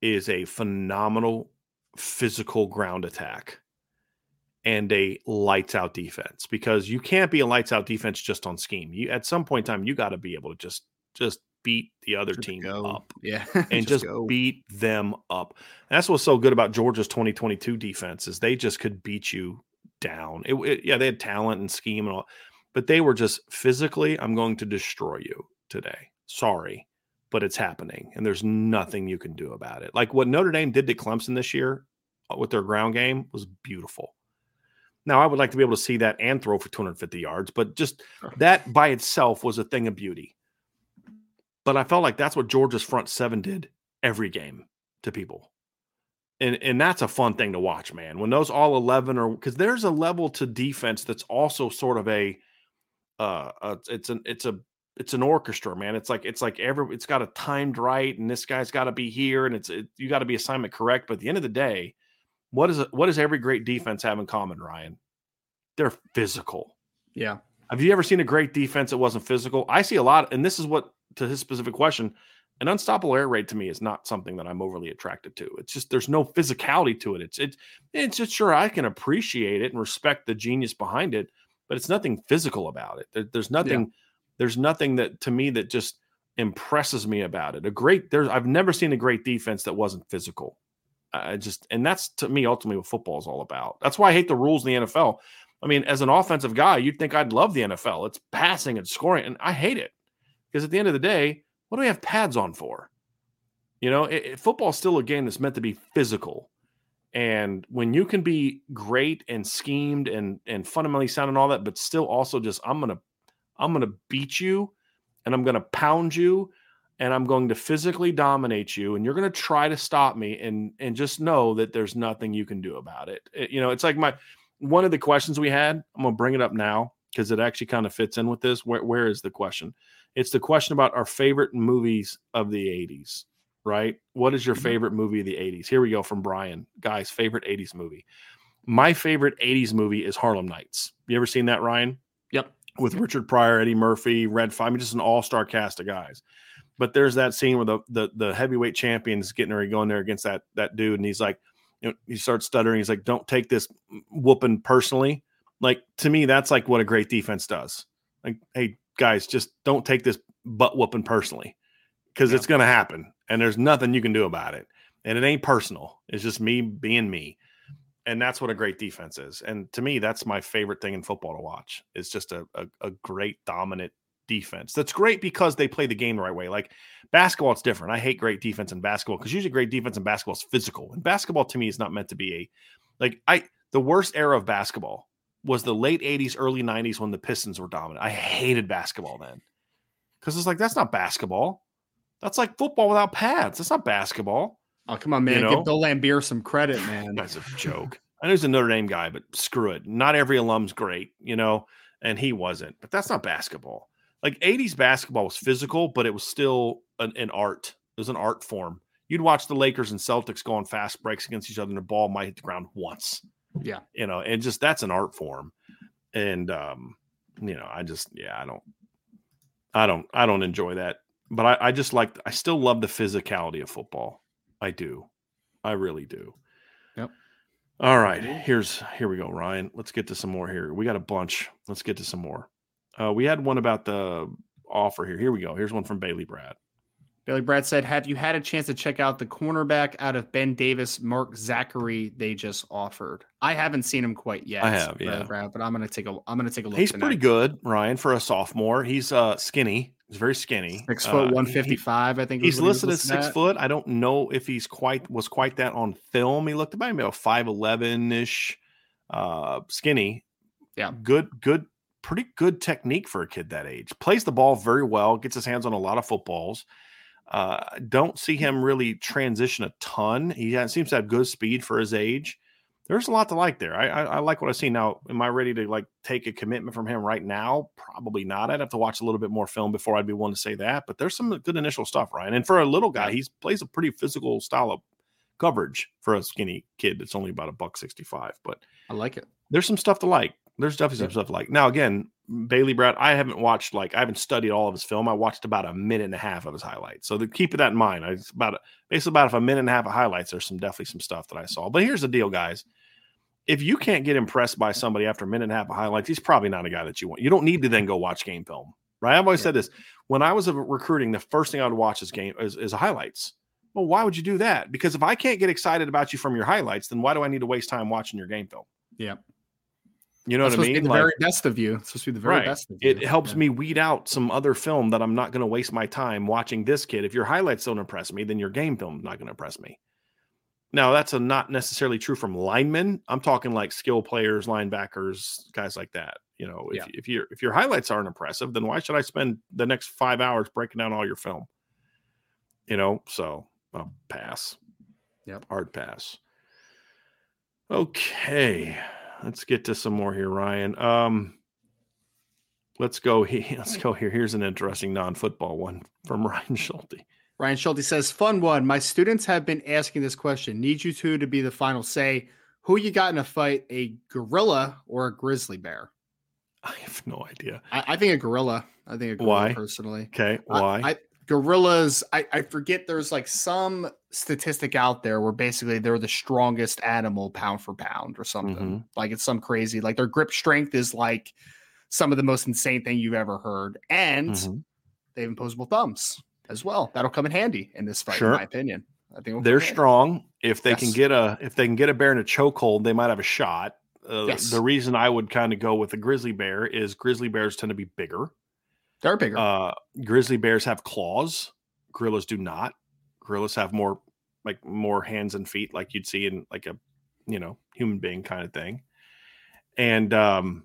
is a phenomenal physical ground attack and a lights out defense because you can't be a lights out defense just on scheme. You at some point in time you got to be able to just just beat the other just team go. up. Yeah. (laughs) and just, just beat them up. And that's what's so good about Georgia's 2022 defense is they just could beat you down. It, it, yeah, they had talent and scheme and all, but they were just physically, I'm going to destroy you today. Sorry, but it's happening and there's nothing you can do about it. Like what Notre Dame did to Clemson this year uh, with their ground game was beautiful. Now, I would like to be able to see that and throw for 250 yards, but just that by itself was a thing of beauty. But I felt like that's what Georgia's front seven did every game to people. And, and that's a fun thing to watch, man. When those all 11 are because there's a level to defense that's also sort of a uh, uh it's an it's a it's an orchestra, man. It's like it's like every it's got a timed right, and this guy's got to be here, and it's it, you got to be assignment correct. But at the end of the day, what is it? What does every great defense have in common, Ryan? They're physical. Yeah. Have you ever seen a great defense that wasn't physical? I see a lot, and this is what to his specific question. An unstoppable air raid to me is not something that I'm overly attracted to. It's just there's no physicality to it. It's it's it's just sure I can appreciate it and respect the genius behind it, but it's nothing physical about it. There, there's nothing. Yeah. There's nothing that to me that just impresses me about it. A great there's I've never seen a great defense that wasn't physical. I just and that's to me ultimately what football is all about. That's why I hate the rules in the NFL. I mean, as an offensive guy, you'd think I'd love the NFL. It's passing and scoring, and I hate it because at the end of the day, what do we have pads on for? You know, it, it, football's still a game that's meant to be physical, and when you can be great and schemed and and fundamentally sound and all that, but still also just I'm gonna I'm gonna beat you, and I'm gonna pound you, and I'm going to physically dominate you and you're to try to stop me and and just know that there's nothing you can do about it. it eh, you know, it's like my one of the questions we had, I'm to bring it up now because it actually kind of fits in with this. Where where is the question? It's the question about our favorite movies of the 80s, right? What is your mm-hmm. favorite movie of the 80s? Here we go from Brian. Guys, favorite 80s movie. My favorite 80s movie is Harlem Nights. You ever seen that, Ryan? Yep. With Richard Pryor, Eddie Murphy, Redd Foxx, I mean, just an all-star cast of guys. But there's that scene where the the, the heavyweight champion's getting ready going there against that that dude, and he's like, you know, he starts stuttering. He's like, "Don't take this whooping personally." Like to me, that's like what a great defense does. Like, hey guys, just don't take this butt whooping personally because yeah. it's going to happen, and there's nothing you can do about it. And it ain't personal. It's just me being me and that's what a great defense is. And to me, that's my favorite thing in football to watch. It's just a, a, a, great dominant defense. That's great because they play the game the right way. Like basketball, it's different. I hate great defense in basketball because usually great defense in basketball is physical. And basketball to me is not meant to be a like I the worst era of basketball was the late 80s, early 90s when the Pistons were dominant. I hated basketball then. Because it's like that's not basketball. That's like football without pads. That's not basketball. Oh, come on, man. You know? Give Bill Laimbeer some credit, (laughs) man. That's a joke. I know he's a Notre Dame guy, but screw it. Not every alum's great, you know, and he wasn't. But that's not basketball like 80s basketball was physical, but it was still an, an, art. It was an art form. You'd watch the Lakers and Celtics go on fast breaks against each other, and the ball might hit the ground once. Yeah. You know, and just that's an art form. And um, you know, I just yeah, I don't I don't I don't enjoy that. But I, I just like I still love the physicality of football. I do. I really do. Yep. All right. Here's here we go, Ryan. Let's get to some more here. We got a bunch. Let's get to some more. Uh, we had one about the offer here. Here we go. Here's one from Bailey Brad. Billy Brad said, "Have you had a chance to check out the cornerback out of Ben Davis, Mark Zachary? They just offered. I haven't seen him quite yet. I have, yeah, Brad, but I'm gonna take a. I'm gonna take a look. He's tonight. pretty good, Ryan, for a sophomore. He's uh skinny. He's very skinny. Six foot Uh, one fifty five. I think He's he listed as six at. foot. I don't know if he's quite was quite that on film. He looked about maybe five eleven ish, uh, skinny. Yeah. good, good, pretty good technique for a kid that age. Plays the ball very well. Gets his hands on a lot of footballs. Uh, don't see him really transition a ton. He has, seems to have good speed for his age. There's a lot to like there. I, I, I like what I see now. Am I ready to like take a commitment from him right now? Probably not. I'd have to watch a little bit more film before I'd be willing to say that. But there's some good initial stuff, Ryan. And for a little guy, he plays a pretty physical style of coverage for a skinny kid that's only about a buck sixty five. But I like it. there's some stuff to like. There's definitely some stuff to like. Now, again, Bailey Brad, I haven't watched like I haven't studied all of his film. I watched about a minute and a half of his highlights. So to keep that in mind. I it's about basically about if a minute and a half of highlights. There's some definitely some stuff that I saw. But here's the deal, guys. If you can't get impressed by somebody after a minute and a half of highlights, he's probably not a guy that you want. You don't need to then go watch game film, right? I've always Yeah. said this. When I was a recruiting, the first thing I would watch is game is, is highlights. Well, why would you do that? Because if I can't get excited about you from your highlights, then why do I need to waste time watching your game film? Yeah. You know That's what I mean? the Like- very best of you. It's supposed to be the very right. best of you. It helps Yeah. me weed out some other film that I'm not going to waste my time watching this kid. If your highlights don't impress me, then your game film is not going to impress me. Now, that's a not necessarily true from linemen. I'm talking like skill players, linebackers, guys like that. You know, if, Yeah. if your if your highlights aren't impressive, then why should I spend the next five hours breaking down all your film? You know, so I'll pass. Yep. Hard pass. Okay. Let's get to some more here, Ryan. Um let's go he- (laughs) let's go here. Here's an interesting non-football one from (laughs) Ryan Schulte. Ryan Schulte says, "Fun one. My students have been asking this question. Need you two to be the final say. Who you got in a fight, a gorilla or a grizzly bear? I have no idea. I, I think a gorilla. I think a gorilla Why? personally. Okay, why? I, gorillas. I, I forget. There's like some statistic out there where basically they're the strongest animal pound for pound or something. Mhm. Like it's some crazy. Like their grip strength is like some of the most insane thing you've ever heard, and Mhm. they have opposable thumbs as well. That'll come in handy in this fight, Sure. in my opinion. I think They're come in handy. strong. If they can get a if they can get a bear in a chokehold, they might have a shot. Uh, Yes. The reason I would kind of go with the grizzly bear is grizzly bears tend to be bigger. They're bigger. Uh, grizzly bears have claws. Gorillas do not. Gorillas have more like more hands and feet, like you'd see in like a you know human being kind of thing. And um,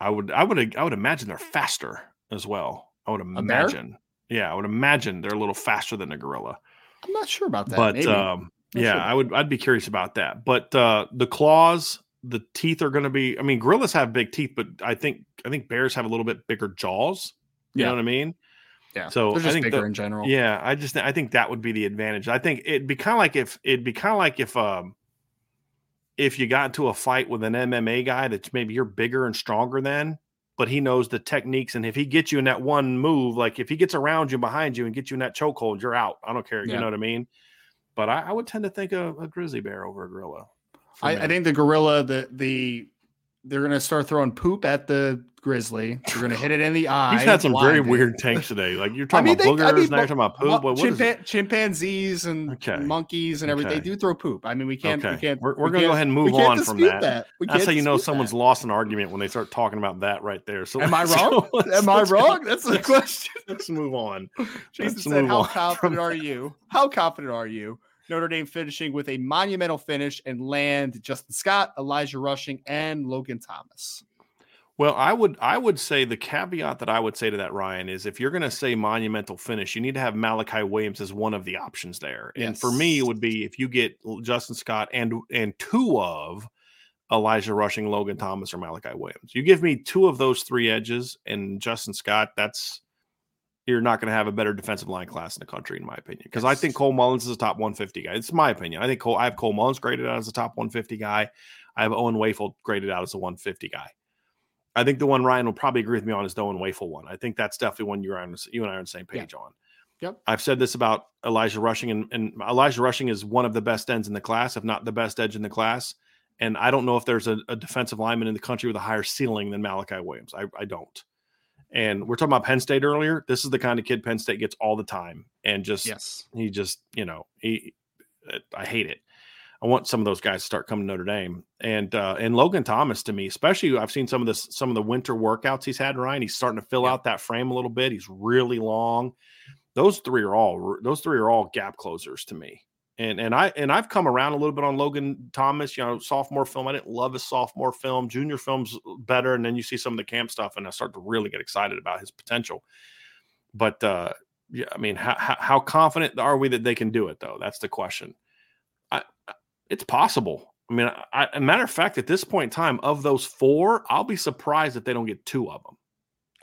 I would I would I would imagine they're faster as well. I would imagine. Yeah, I would imagine they're a little faster than a gorilla. I'm not sure about that. but um, yeah, sure. I would I'd be curious about that. But uh, the claws, the teeth are going to be. I mean, gorillas have big teeth, but I think I think bears have a little bit bigger jaws. You Yeah. know what I mean? yeah, so they're I think bigger the- in general. Yeah, I just I think that would be the advantage. I think it'd be kind of like if it'd be kind of like if um if you got into a fight with an MMA guy that's maybe you're bigger and stronger than, but he knows the techniques, and if he gets you in that one move, like if he gets around you behind you and gets you in that chokehold, you're out. I don't care. Yeah. You know what I mean? But I, I would tend to think of a grizzly bear over a gorilla. I. I think the gorilla, the the they're gonna start throwing poop at the grizzly. They're gonna hit it in the (laughs) eye. You've had some very weird takes today. Like you're (laughs) I talking mean, about they- boogers, I mean, now you're talking about poop. Mon- What, what is it? chimpan- chimpanzees and Okay. monkeys and everything. Okay. They do throw poop. I mean, we can't. Okay. We can't. We're- we're we gonna go ahead and move on from dispute that. That's how you know someone's that. lost an argument when they start talking about that right there. So Am I (laughs) wrong? let's- Am I wrong? That's the question. Let's move on. Jason Let's said, "How confident are you? How confident are you?" Notre Dame finishing with a monumental finish and land Justin Scott, Elijah Rushing, and Logan Thomas. Well, I would I would say the caveat that I would say to that Ryan is if you're going to say monumental finish, you need to have Malachi Williams as one of the options there. And for me, it would be if you get Justin Scott and and two of Elijah Rushing, Logan Thomas, or Malachi Williams. You give me two of those three edges and Justin Scott. That's you're not going to have a better defensive line class in the country, in my opinion. Because I think Cole Mullins is a top 150 guy. It's my opinion. I think Cole. I have Cole Mullins graded out as a top 150 guy. I have Owen Wafle graded out as a 150 guy. I think the one Ryan will probably agree with me on is the Owen Wafle one. I think that's definitely one you're on. You and I are on the same Yeah. page on. Yep. I've said this about Elijah Rushing, and, and Elijah Rushing is one of the best ends in the class, if not the best edge in the class. And I don't know if there's a, a defensive lineman in the country with a higher ceiling than Malachi Williams. I, I don't. And we're talking about Penn State earlier. This is the kind of kid Penn State gets all the time, and just Yes. he just you know he uh, I hate it. I want some of those guys to start coming to Notre Dame, and uh, and Logan Thomas to me, especially I've seen some of this some of the winter workouts he's had. Ryan, he's starting to fill out that frame a little bit. He's really long. Those three are all those three are all gap closers to me. And and I and I've come around a little bit on Logan Thomas. You know, sophomore film. I didn't love his sophomore film. Junior film's better, and then you see some of the camp stuff, and I start to really get excited about his potential. But uh, yeah, I mean, how, how confident are we that they can do it though? That's the question. I, it's possible. I mean, I, a matter of fact, at this point in time, of those four, I'll be surprised if they don't get two of them.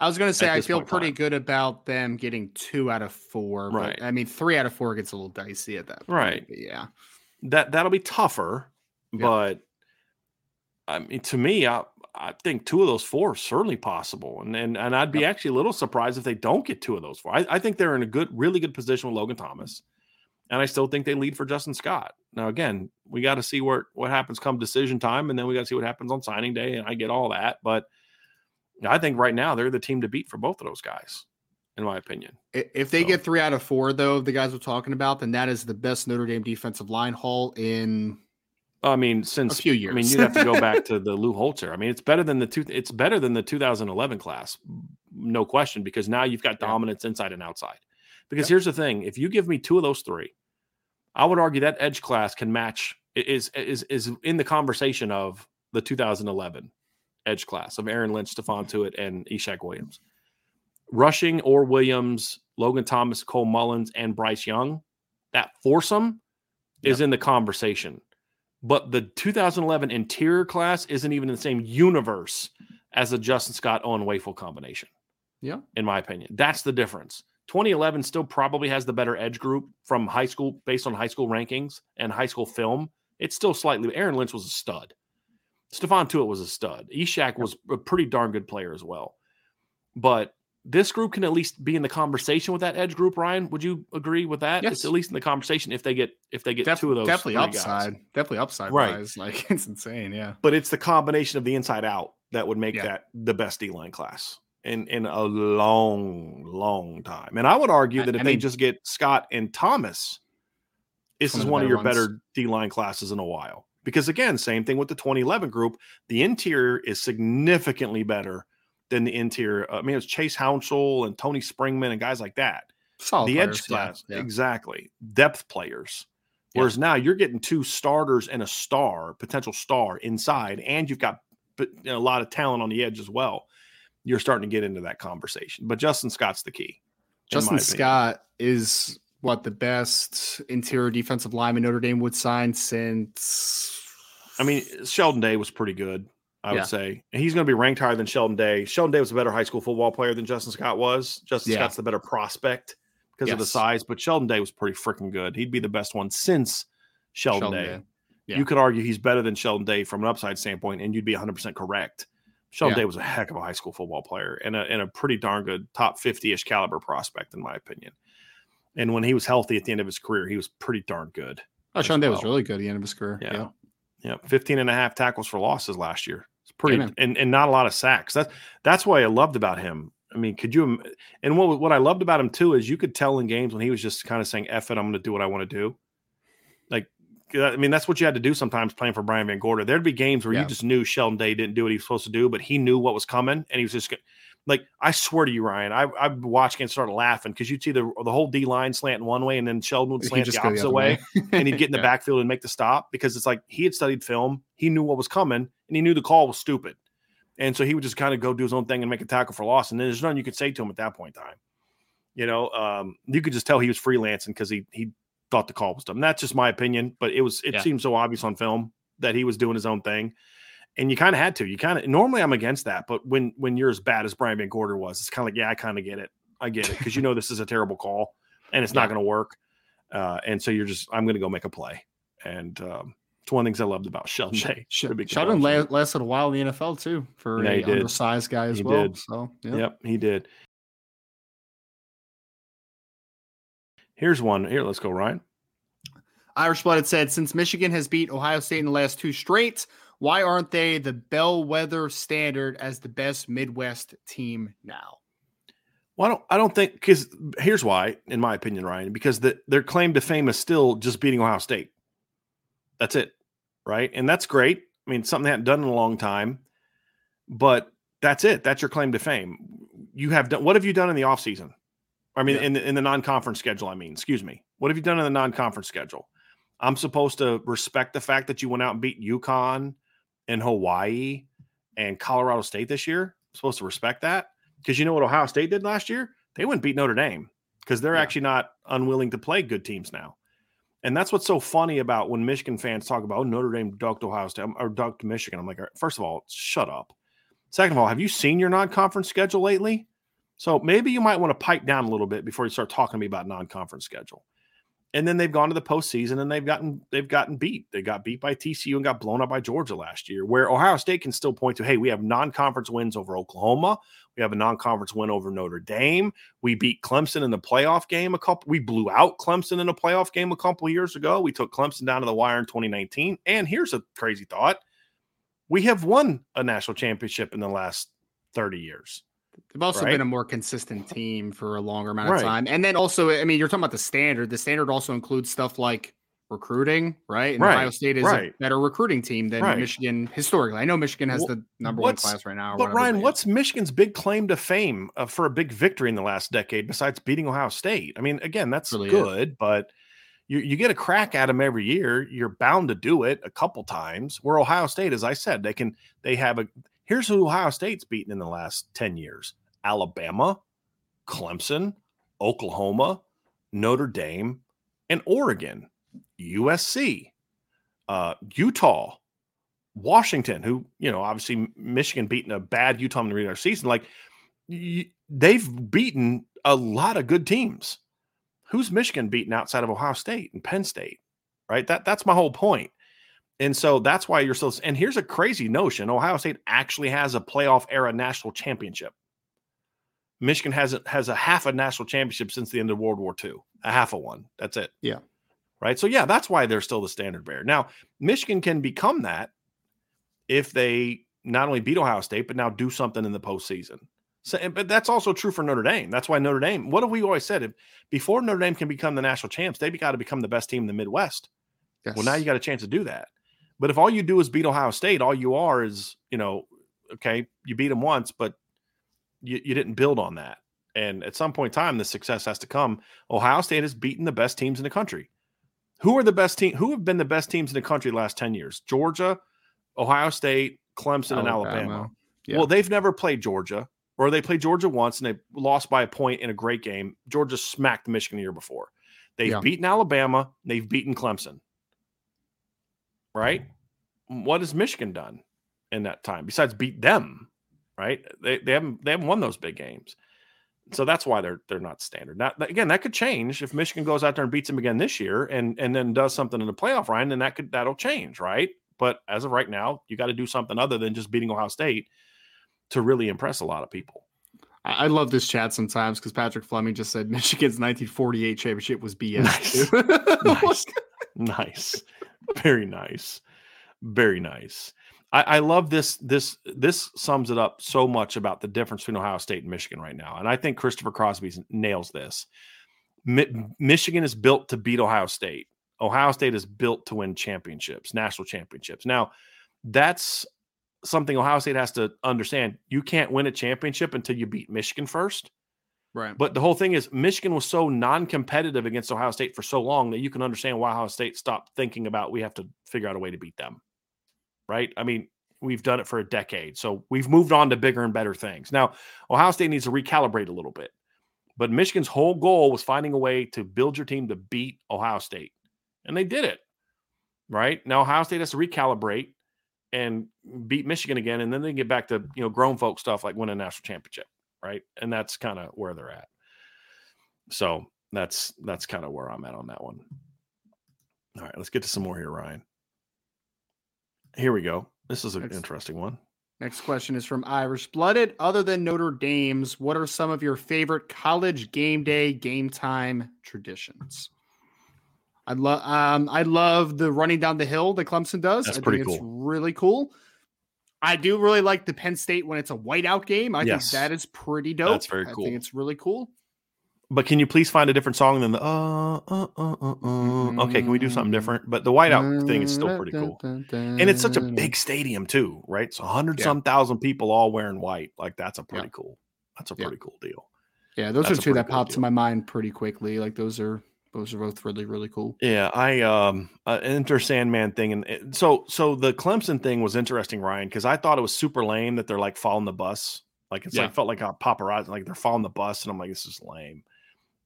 I was going to say I feel pretty time. good about them getting two out of four. But, Right. I mean, three out of four gets a little dicey at that. point, Right. yeah. That that'll be tougher, but I mean, to me, I I think two of those four are certainly possible, and and and I'd be actually a little surprised if they don't get two of those four. I, I think they're in a good, really good position with Logan Thomas, and I still think they lead for Justin Scott. Now, again, we got to see where what happens come decision time, and then we got to see what happens on signing day, and I get all that, but I think right now they're the team to beat for both of those guys, in my opinion. If they So- get three out of four, though, of the guys we're talking about, then that is the best Notre Dame defensive line haul in I mean, since a few years. I mean, you'd have to go (laughs) back to the Lou Holtz era. I mean, it's better than the two. It's better than the 2011 class, no question, because now you've got dominance inside and outside. Because Yeah. here's the thing: if you give me two of those three, I would argue that edge class can match is is is in the conversation of the 2011 edge class of Aaron Lynch, Stephon Tuitt, and Ishaq Williams. Rushing or Williams, Logan Thomas, Cole Mullins, and Bryce Young, that foursome is in the conversation. But the 2011 interior class isn't even in the same universe as the Justin Scott Owen Wafle combination, yeah. in my opinion. That's the difference. 2011 still probably has the better edge group from high school based on high school rankings and high school film. It's still slightly. Aaron Lynch was a stud. Stephon Tuitt was a stud. Ishaq was a pretty darn good player as well. But this group can at least be in the conversation with that edge group. Ryan, would you agree with that? Yes. It's at least in the conversation if they get if they get Def- two of those. definitely three guys. upside. Definitely upside Right. wise. (laughs) Like it's insane. Yeah. But it's the combination of the inside out that would make Yeah. that the best D line class in in a long, long time. And I would argue that if I they just get Scott and Thomas, this One is one of your ones. better D line classes in a while. Because again, same thing with the 2011 group. The interior is significantly better than the interior. Uh, I mean, it's Chase Hounshell and Tony Springmann and guys like that. Solid the players, edge yeah, class, Yeah. exactly. Depth players. Yeah. Whereas now you're getting two starters and a star, potential star inside, and you've got but, you know, a lot of talent on the edge as well. You're starting to get into that conversation. But Justin Scott's the key. Justin. Scott is what the best interior defensive lineman Notre Dame would sign since. I mean, Sheldon Day was pretty good, I Yeah. would say. And he's going to be ranked higher than Sheldon Day. Sheldon Day was a better high school football player than Justin Scott was. Justin Yeah. Scott's the better prospect because of the size, but Sheldon Day was pretty freaking good. He'd be the best one since Sheldon, Sheldon Day. Day. Yeah. You could argue he's better than Sheldon Day from an upside standpoint, and you'd be 100% correct. Sheldon Yeah. Day was a heck of a high school football player and a, and a pretty darn good top 50 ish caliber prospect, in my opinion. And when he was healthy at the end of his career, he was pretty darn good. Oh, Sean Day was really good at the end of his career. Yeah. Yeah. Yeah, 15 and a half tackles for losses last year. It's pretty and, and not a lot of sacks. That's that's what I loved about him. I mean, could you and what what I loved about him too is you could tell in games when he was just kind of saying F it, I'm gonna do what I want to do. Like uh, I mean, that's what you had to do sometimes playing for Brian VanGorder. There'd be games where Yeah. you just knew Sheldon Day didn't do what he was supposed to do, but he knew what was coming and he was just like, I swear to you, Ryan, I I watched and started laughing because you'd see the the whole D line slanting one way and then Sheldon would slant the go the opposite way and he'd get in the (laughs) Yeah. backfield and make the stop because it's like he had studied film, he knew what was coming, and he knew the call was stupid. And so he would just kind of go do his own thing and make a tackle for loss. And then there's nothing you could say to him at that point in time. You know, um, you could just tell he was freelancing because he he thought the call was dumb. That's just my opinion, but it was it Yeah. seemed so obvious on film that he was doing his own thing. And you kind of had to. You kind of normally I'm against that, but when when you're as bad as Brian VanGorder was, it's kind of like, yeah, I kind of get it. I get it because you know this is a terrible call and it's not going to work. Uh, and so you're just, I'm going to go make a play. And um, it's one of the things I loved about Sheldon Day. Sh- The big Sheldon lasted a while in the NFL too for Yeah, a undersized guy as He well. did. So yeah. Yep, he did. Here's one. Here, let's go, Ryan. Irish Blooded said, since Michigan has beat Ohio State in the last two straight, why aren't they the bellwether standard as the best Midwest team now? Well, I don't. I don't think because here's why, in my opinion, Ryan, because the, their claim to fame is still just beating Ohio State. That's it, right? And that's great. I mean, something they hadn't done in a long time, but that's it. That's your claim to fame. You have done. What have you done in the offseason? I mean, yeah. in the, in the non-conference schedule. I mean, excuse me. What have you done in the non-conference schedule? I'm supposed to respect the fact that you went out and beat UConn and Hawaii and Colorado State this year. I'm supposed to respect that because you know what Ohio State did last year? They wouldn't beat Notre Dame because they're yeah. actually not unwilling to play good teams now. And that's what's so funny about when Michigan fans talk about oh, Notre Dame ducked Ohio State or ducked Michigan. I'm like, first of all, shut up. Second of all, have you seen your non-conference schedule lately? So maybe you might want to pipe down a little bit before you start talking to me about non-conference schedule and then they've gone to the postseason and they've gotten they've gotten beat. They got beat by TCU and got blown up by Georgia last year. Where Ohio State can still point to, hey, we have non-conference wins over Oklahoma. We have a non-conference win over Notre Dame. We beat Clemson in the playoff game a couple. We blew out Clemson in a playoff game a couple years ago. We took Clemson down to the wire in 2019. And here's a crazy thought: we have won a national championship in the last 30 years. They've also right? been a more consistent team for a longer amount of right. time. And then also, I mean, you're talking about the standard. The standard also includes stuff like recruiting, right? And right. Ohio State is a better recruiting team than Michigan historically. I know Michigan has well, the number one class right now. But Ryan, what's Michigan's big claim to fame uh, for a big victory in the last decade besides beating Ohio State? I mean, again, that's really good, is. but you, you get a crack at them every year. You're bound to do it a couple times. Where Ohio State, as I said, they can they have a here's who Ohio State's beaten in the last 10 years. Alabama, Clemson, Oklahoma, Notre Dame, and Oregon, USC, uh, Utah, Washington, who, you know, obviously Michigan beating a bad Utah in the regular season. Like they've beaten a lot of good teams. Who's Michigan beaten outside of Ohio State and Penn State? Right. That that's my whole point. And so that's why you're still. And here's a crazy notion: Ohio State actually has a playoff era national championship. Michigan has a, has a half a national championship since the end of World War II, a half a one. That's it. Yeah. Right. So yeah, that's why they're still the standard bearer. Now, Michigan can become that if they not only beat Ohio State, but now do something in the postseason. So, but that's also true for Notre Dame. That's why Notre Dame. What have we always said? If before Notre Dame can become the national champs, they've got to become the best team in the Midwest. Yes. Well, now you got a chance to do that. But if all you do is beat Ohio State, all you are is, you know, okay, you beat them once, but you, you didn't build on that. And at some point in time, the success has to come. Ohio State has beaten the best teams in the country. Who are the best team? Who have been the best teams in the country the last 10 years? Georgia, Ohio State, Clemson, Alabama. and Alabama. Yeah. Well, they've never played Georgia, or they played Georgia once and they lost by a point in a great game. Georgia smacked Michigan the year before. They've yeah. beaten Alabama, they've beaten Clemson. Right? Mm-hmm. What has Michigan done in that time besides beat them? right? They, they haven't they haven't won those big games, so that's why they're they're not standard. Now again, that could change if Michigan goes out there and beats them again this year, and and then does something in the playoff run, then that could that'll change, right? But as of right now, you got to do something other than just beating Ohio State to really impress a lot of people. I love this chat sometimes because Patrick Fleming just said Michigan's 1948 championship was BS. (laughs) Nice, nice. nice. (laughs) very nice, very nice. I, I, love this. This this sums it up so much about the difference between Ohio State and Michigan right now, and I think Christopher Crosby nails this. Mi- Michigan is built to beat Ohio State. Ohio State is built to win championships, national championships. Now, that's something Ohio State has to understand. You can't win a championship until you beat Michigan first. Right. But the whole thing is Michigan was so non-competitive against Ohio State for so long that you can understand why Ohio State stopped thinking about we have to figure out a way to beat them right? I mean, we've done it for a decade. So we've moved on to bigger and better things. Now, Ohio State needs to recalibrate a little bit. But Michigan's whole goal was finding a way to build your team to beat Ohio State. And they did it. Right? Now Ohio State has to recalibrate and beat Michigan again. And then they get back to, you know, grown folk stuff like win a national championship. Right. And that's kind of where they're at. So that's that's kind of where I'm at on that one. All right, let's get to some more here, Ryan. Here we go. This is an next, interesting one. Next question is from Irish Blooded. Other than Notre Dame's, what are some of your favorite college game day, game time traditions? I love um, I love the running down the hill that Clemson does. That's I pretty cool. It's really cool. I do really like the Penn State when it's a whiteout game. I Yes. think that is pretty dope. That's very cool. I think it's really cool. But can you please find a different song than the uh uh uh uh? uh. Okay, can we do something different? But the whiteout thing is still pretty cool. And it's such a big stadium too, right? So hundred Yeah. some thousand people all wearing white. Like that's a pretty Yeah. cool. That's a Yeah. pretty cool deal. Yeah, those That's are two that cool popped to my mind pretty quickly. Like those are those are both really really cool. Yeah, I um uh, Enter Sandman thing, and and so so the Clemson thing was interesting, Ryan, because I thought it was super lame that they're like following the bus, like it's Yeah. like felt like a paparazzi, like they're following the bus, and I'm like, this is lame.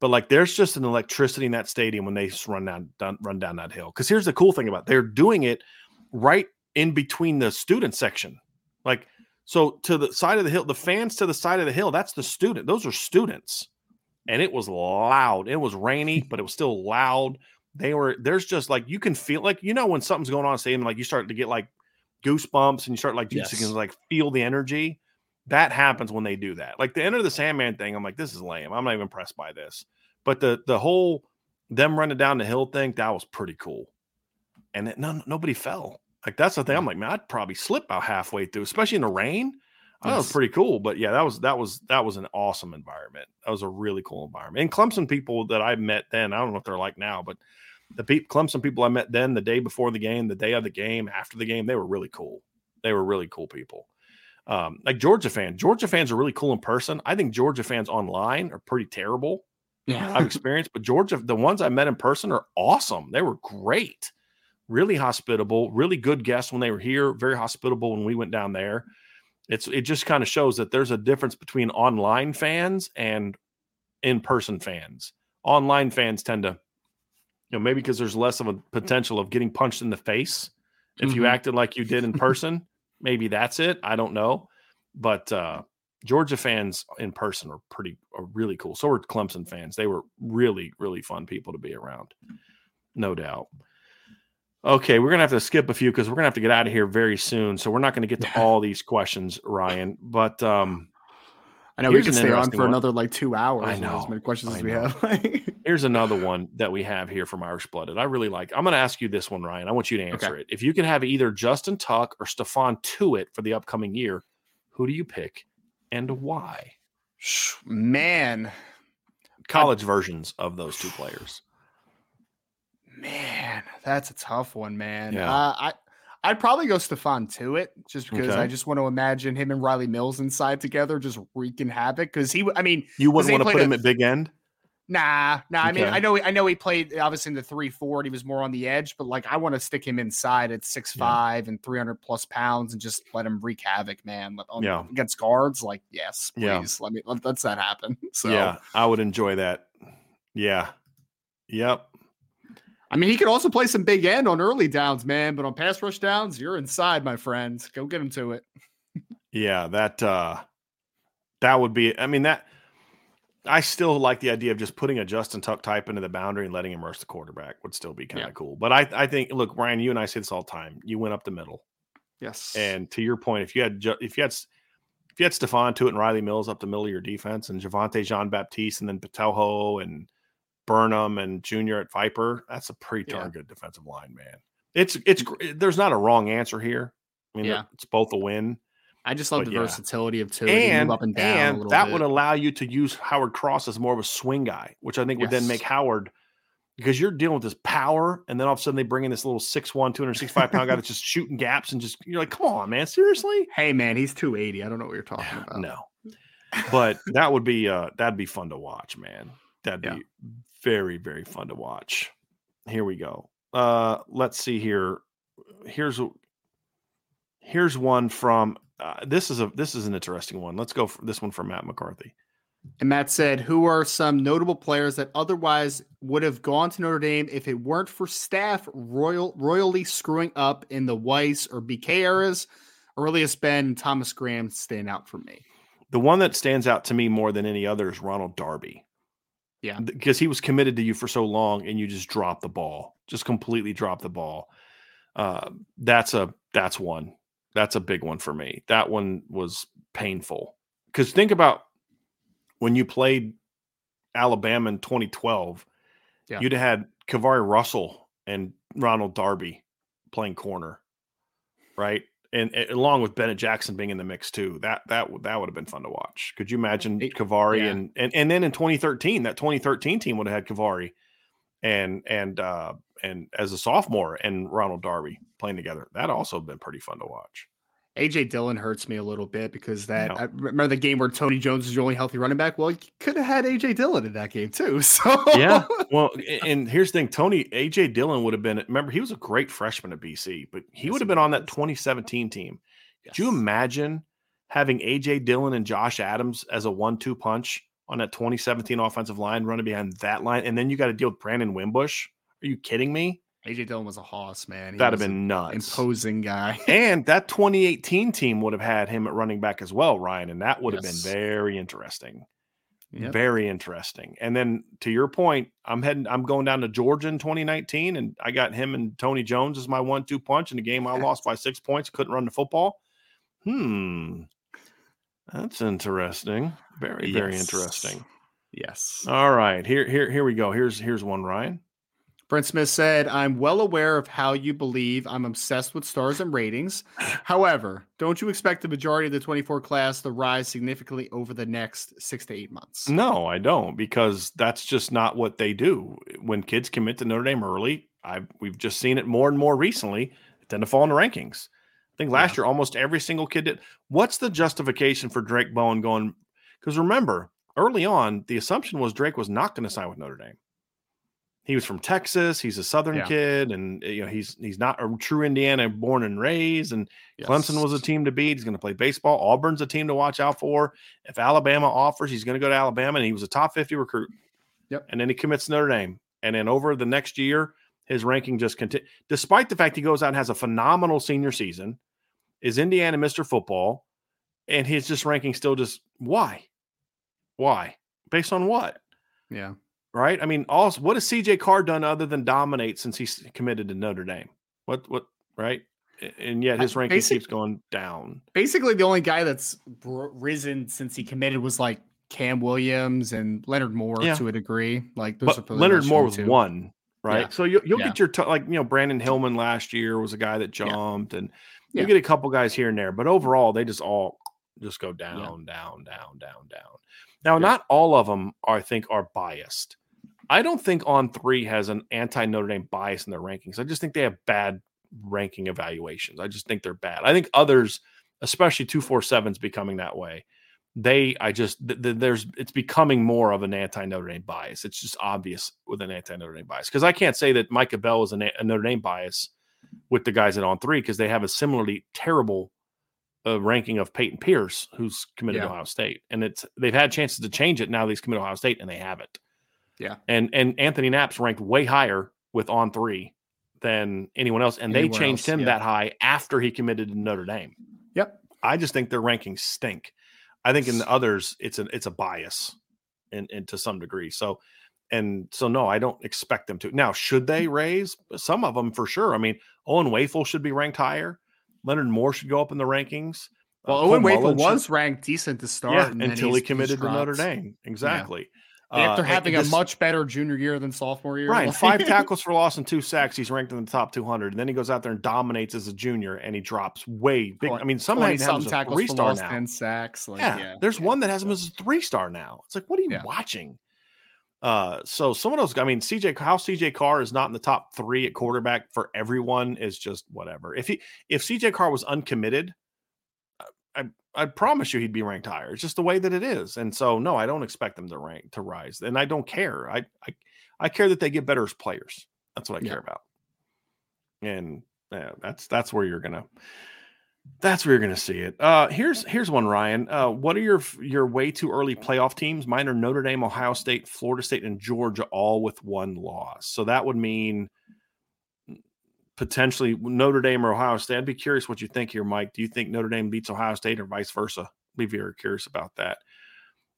But like, there's just an electricity in that stadium when they just run down, down run down that hill. Because here's the cool thing about it. they're doing it right in between the student section, like so to the side of the hill, the fans to the side of the hill, that's the student. Those are students and it was loud. It was rainy, but it was still loud. They were there's just like you can feel like you know when something's going on stadium, like you start to get like goosebumps and you start like you can like feel the energy. That happens when they do that. Like the end of the Sandman thing, I'm like, this is lame. I'm not even impressed by this. But the the whole them running down the hill thing, that was pretty cool. And it, none, nobody fell. Like that's the thing. I'm mm. like, man, I'd probably slip about halfway through, especially in the rain. That was pretty cool. But yeah, that was that was that was an awesome environment. That was a really cool environment. And Clemson people that I met then, I don't know if they're like now, but the pe- Clemson people I met then, the day before the game, the day of the game, after the game, they were really cool. They were really cool people. Um, like Georgia fans, Georgia fans are really cool in person. I think Georgia fans online are pretty terrible. Yeah. I've experienced, but Georgia, the ones I met in person are awesome. They were great, really hospitable, really good guests when they were here, very hospitable when we went down there. It's it just kind of shows that there's a difference between online fans and in-person fans. Online fans tend to, you know, maybe because there's less of a potential of getting punched in the face if you Mhm. acted like you did in (laughs) person. maybe that's it. I don't know, but uh Georgia fans in person are pretty are really cool. So were Clemson fans. They were really really fun people to be around, no doubt. Okay, we're gonna have to skip a few because we're gonna have to get out of here very soon. So we're not gonna get to all these questions, Ryan. But um, I know we can stay on for one. another like two hours. I know, as many questions I as we have. (laughs) here's another one that we have here from Irish Blooded. I really like. I'm gonna ask you this one, Ryan. I want you to answer Okay. it. If you could have either Justin Tuck or Stephon Tuitt for the upcoming year, who do you pick and why? Man, College versions of those two players. Man, that's a tough one, man. Yeah. Uh, I I'd probably go Stephon Tuitt just because Okay. I just want to imagine him and Rylie Mills inside together just wreaking havoc. Because he, I mean, You wouldn't want to put a- him at big end. Nah, nah. I mean, I know, I know he played obviously in the three four, and he was more on the edge. But like, I want to stick him inside at six five and three hundred plus pounds, and just let him wreak havoc, man. On, Yeah. against guards, like yes, Yeah. please let me let, let's that happen. (laughs) So Yeah, I would enjoy that. Yeah. Yep. I mean, he could also play some big end on early downs, man. But on pass rush downs, you're inside, my friend. Go get him to it. Yeah, that uh that would be I mean that I still like the idea of just putting a Justin Tuck type into the boundary and letting him rush the quarterback would still be kind of Yeah. cool. But I I think look, Ryan, you and I say this all the time. You went up the middle. Yes, And to your point, if you had if you had if you had Stephon Tuitt and Rylie Mills up the middle of your defense and Javontae Jean Baptiste and then Botelho and Burnham and Junior at Viper, that's a pretty darn Yeah. good defensive line, man. It's it's there's not a wrong answer here. I mean, Yeah. it's both a win. I just love but the yeah. versatility of two. And, up and down. a and that bit. would allow you to use Howard Cross as more of a swing guy, which I think would then make Howard because you're dealing with this power, and then all of a sudden they bring in this little 6'1", 265 pound guy that's just shooting gaps and just you're like, come on, man, seriously? Hey, man, he's two eighty. I don't know what you're talking (sighs) about. No, but that would be uh that'd be fun to watch, man. That'd Yeah. be very very fun to watch. Here we go. Uh, let's see here. Here's here's one from uh, this is a this is an interesting one. Let's go for this one from Matt McCarthy. And Matt said, "Who are some notable players that otherwise would have gone to Notre Dame if it weren't for staff royal royally screwing up in the Weis or BK eras? Aurelius Ben and Thomas Graham stand out for me. The one that stands out to me more than any other is Ronald Darby. Yeah. Because he was committed to you for so long and you just dropped the ball, just completely dropped the ball. Uh, that's a that's one. That's a big one for me. That one was painful. Because think about when you played Alabama in 2012, Yeah. you'd have had KeiVarae Russell and Ronald Darby playing corner, right? And, and along with Bennett Jackson being in the mix too, that that that would have been fun to watch. Could you imagine KeiVarae yeah. and, and and then in 2013, that 2013 team would have had KeiVarae and and uh and as a sophomore and Ronald Darby playing together. That also been pretty fun to watch. AJ Dillon hurts me a little bit because that No. I remember the game where Tony Jones was your only healthy running back. Well, you could have had AJ Dillon in that game too. (laughs) So Yeah. (laughs) Well, and here's the thing: Tony AJ Dillon would have been. Remember, he was a great freshman at BC, but he Yes, would have been on that 2017 team. Could you imagine having AJ Dillon and Josh Adams as a one-two punch on that 2017 offensive line, running behind that line, and then you got to deal with Brandon Wimbush? Are you kidding me? AJ Dillon was a hoss, man. He That'd have been nuts. imposing guy. (laughs) and that 2018 team would have had him at running back as well, Ryan, and that would have been very interesting. Yep. Very interesting. And then to your point, I'm heading, I'm going down to Georgia in 2019, and I got him and Tony Jones as my one-two punch in a game I lost by (laughs) six points. Couldn't run the football. Hmm, that's interesting. Very, very Yes. interesting. Yes. All right, here, here, here we go. Here's here's one, Ryan. Brent Smith said, I'm well aware of how you believe I'm obsessed with stars and ratings. However, don't you expect the majority of the 24 class to rise significantly over the next six to eight months? No, I don't, because that's just not what they do. When kids commit to Notre Dame early, I've, we've just seen it more and more recently. Tend to fall in the rankings. I think last year almost every single kid did. What's the justification for Drayk Bowen going? Because remember, early on, the assumption was Drayk was not going to sign with Notre Dame. He was from Texas. He's a Southern Yeah. kid, and eh, you know he's he's not a true Indiana born and raised. And Clemson was a team to beat. He's going to play baseball. Auburn's a team to watch out for. If Alabama offers, he's going to go to Alabama, and he was a top 50 recruit. Yep. And then he commits Notre Dame. And then over the next year, his ranking just continues. Despite the fact he goes out and has a phenomenal senior season, is Indiana Mr. Football, and his just ranking still just why? Why? Based on what? Yeah. Right? I mean, also, what has CJ Carr done other than dominate since he's committed to Notre Dame? What, what, right? And yet his ranking basic- keeps going down. Basically, the only guy that's br- risen since he committed was like Cam Williams and Leonard Moore Yeah. to a degree. Like, those But pretty Leonard Moore was one, right? Yeah. So you, you'll Yeah. get your t- like you know Brandyn Hillman last year was a guy that jumped, and you get a couple guys here and there, but overall they just all just go down, down, down, down, down. Now, not all of them I think are biased. I don't think on three has an anti Notre Dame bias in their rankings. I just think they have bad ranking evaluations. I just think they're bad. I think others, especially two four sevens, becoming that way. They, I just th- th- there's it's becoming more of an anti Notre Dame bias. It's just obvious with an anti Notre Dame bias because I can't say that Micah Bell is an, a Notre Dame bias with the guys that on three because they have a similarly terrible uh, ranking of Payton Pierce, who's committed to Ohio State, and it's they've had chances to change it. Now they've committed to Ohio State, and they haven't. Yeah. and and Anthony Knapp's ranked way higher with on three than anyone else, and they changed else, him yeah. that high after he committed to Notre Dame. Yep. I just think their rankings stink. I think in the others, it's a it's a bias, and and to some degree. So, and so no, I don't expect them to. Now, should they raise some of them for sure? I mean, Owen Wafle should be ranked higher. Leonard Moore should go up in the rankings. Well, Uh, Owen Wafle should- was ranked decent to start. yeah, and until he committed to Notre. Dame. Exactly. After Uh, having this- a much better junior year than sophomore year. Right, (laughs) like- five tackles for loss and two sacks. He's ranked in the top 200. And then he goes out there and dominates as a junior, and he drops way big. I mean, some 20 have him as a three star now. 10 sacks. Like, yeah, yeah, there's yeah, one that has him as a three star now. It's like, what are you Yeah. watching? Uh, so some of those, I mean, CJ, how CJ Carr is not in the top three at quarterback for everyone is just whatever. If he, if CJ Carr was uncommitted, I, I promise you he'd be ranked higher. It's just the way that it is. And so, no, I don't expect them to rank to rise, and I don't care. I, I, I care that they get better as players. That's what I Yeah. care about. And yeah, that's that's where you're gonna that's where you're gonna see it. Uh here's here's one, Ryan. Uh what are your your way too early playoff teams? Mine are Notre Dame, Ohio State, Florida State, and Georgia, all with one loss. So that would mean potentially Notre Dame or Ohio State. I'd be curious what you think here, Mike. Do you think Notre Dame beats Ohio State or vice versa? Be very curious about that.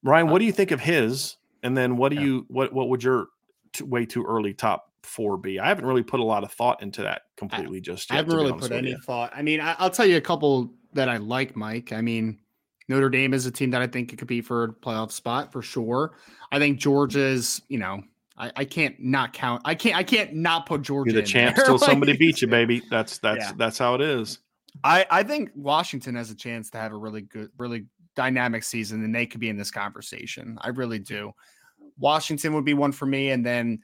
Ryan, uh, what do you think of his? And then what do you what what would your t- way too early top four be? I haven't really put a lot of thought into that completely just Yet, I haven't really put any you. thought. I mean, I, I'll tell you a couple that I like, Mike. I mean, Notre Dame is a team that I think it could be for a playoff spot for sure. I think Georgia's, you know, I, I can't not count. I can't. I can't not put Georgia. You're the champ (laughs) till somebody beats you, baby. That's that's Yeah. that's how it is. I, I think Washington has a chance to have a really good, really dynamic season, and they could be in this conversation. I really do. Washington would be one for me, and then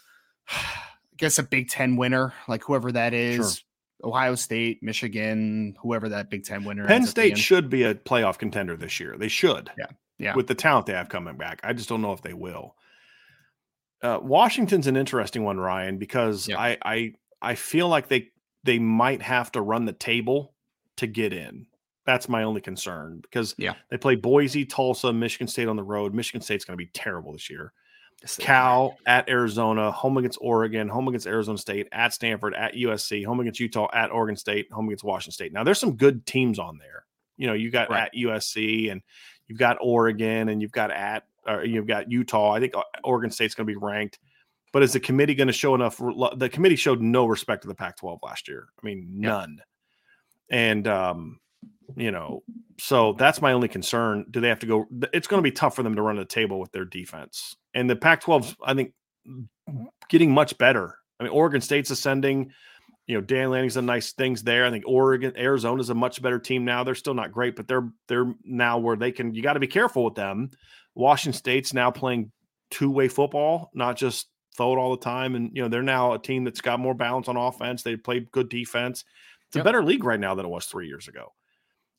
(sighs) I guess a Big Ten winner, like whoever that is. Sure. Ohio State, Michigan, whoever that Big Ten winner. Penn State should be a playoff contender this year. They should. Yeah. Yeah. With the talent they have coming back. I just don't know if they will. Uh, Washington's an interesting one, Ryan, because yeah. I, I I feel like they they might have to run the table to get in. That's my only concern because yeah. they play Boise, Tulsa, Michigan State on the road. Michigan State's going to be terrible this year. Cal at Arizona, home against Oregon, home against Arizona State, at Stanford, at USC, home against Utah, at Oregon State, home against Washington State. Now there's some good teams on there. You know, you got right. at USC and you've got Oregon and you've got at or you've got Utah. I think uh, Oregon State's going to be ranked. But is the committee going to show enough? The committee showed no respect to the Pac-12 last year. I mean, none. And um, you know, so that's my only concern. Do they have to go? It's going to be tough for them to run the table with their defense. And the Pac-12's, I think, getting much better. I mean, Oregon State's ascending. You know, Dan Lanning's done nice things there. I think Oregon, Arizona's a much better team now. They're still not great, but they're they're now where they can. You got to be careful with them. Washington State's now playing two-way football, not just throw it all the time. And you know, they're now a team that's got more balance on offense. They play good defense. It's yep. a better league right now than it was three years ago.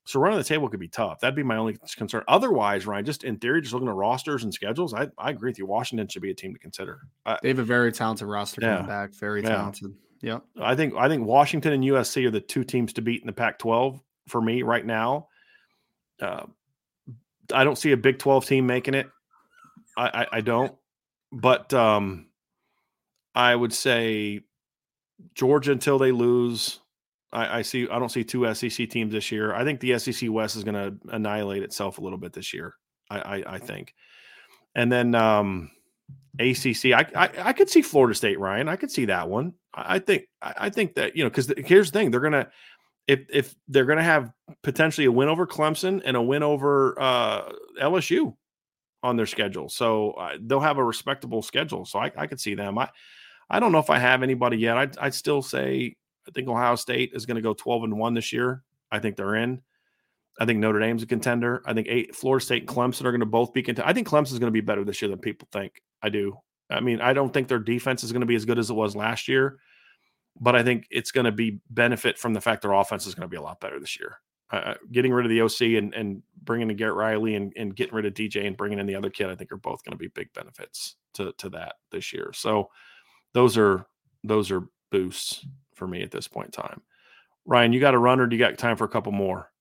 So running the table could be tough. That'd be my only concern. Otherwise, Ryan, just in theory, just looking at rosters and schedules, I, I agree with you. Washington should be a team to consider. I, they have a very talented roster yeah, coming back. Very yeah. talented. Yeah. I think I think Washington and USC are the two teams to beat in the Pac-12 for me right now. Uh, I don't see a Big 12 team making it. I, I, I don't. But um, I would say Georgia until they lose. I, I, see. I don't see two SEC teams this year. I think the SEC West is going to annihilate itself a little bit this year. I, I, I think, and then um, ACC. I, I, I could see Florida State. Ryan, I could see that one. I, think. I, think that you know because here's the thing: they're gonna if if they're gonna have potentially a win over Clemson and a win over uh, LSU on their schedule, so uh, they'll have a respectable schedule. So I, I could see them. I I don't know if I have anybody yet. I'd, I'd still say I think Ohio State is going to go 12 and 1 this year. I think they're in. I think Notre Dame's a contender. I think eight, Florida State and Clemson are going to both be contenders. I think Clemson's going to be better this year than people think. I do. I mean, I don't think their defense is going to be as good as it was last year, but I think it's going to be benefit from the fact their offense is going to be a lot better this year. Uh, getting rid of the OC and, and bringing in Garrett Riley and, and getting rid of DJ and bringing in the other kid, I think are both going to be big benefits to to that this year. So those are those are boosts for me at this point in time. Ryan, you got to run or do you got time for a couple more?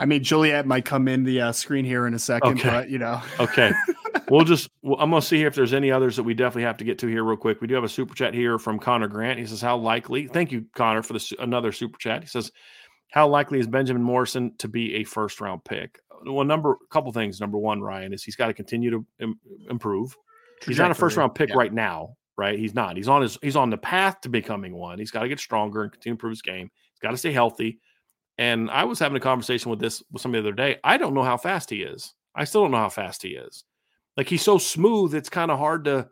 I mean, Juliet might come in the uh, screen here in a second, okay. but you know. okay. (laughs) We'll just, well, I'm going to see here if there's any others that we definitely have to get to here real quick. We do have a super chat here from Connor Grant. He says, How likely, thank you, Connor, for this another super chat. He says, How likely is Benjamin Morrison to be a first round pick? Well, number, a couple things. Number one, Ryan, is he's got to continue to Im- improve. He's not a first round pick yeah. right now, right? He's not. He's on his he's on the path to becoming one. He's got to get stronger and continue to improve his game. He's got to stay healthy. And I was having a conversation with this with somebody the other day. I don't know how fast he is. I still don't know how fast he is. Like he's so smooth, it's kind of hard to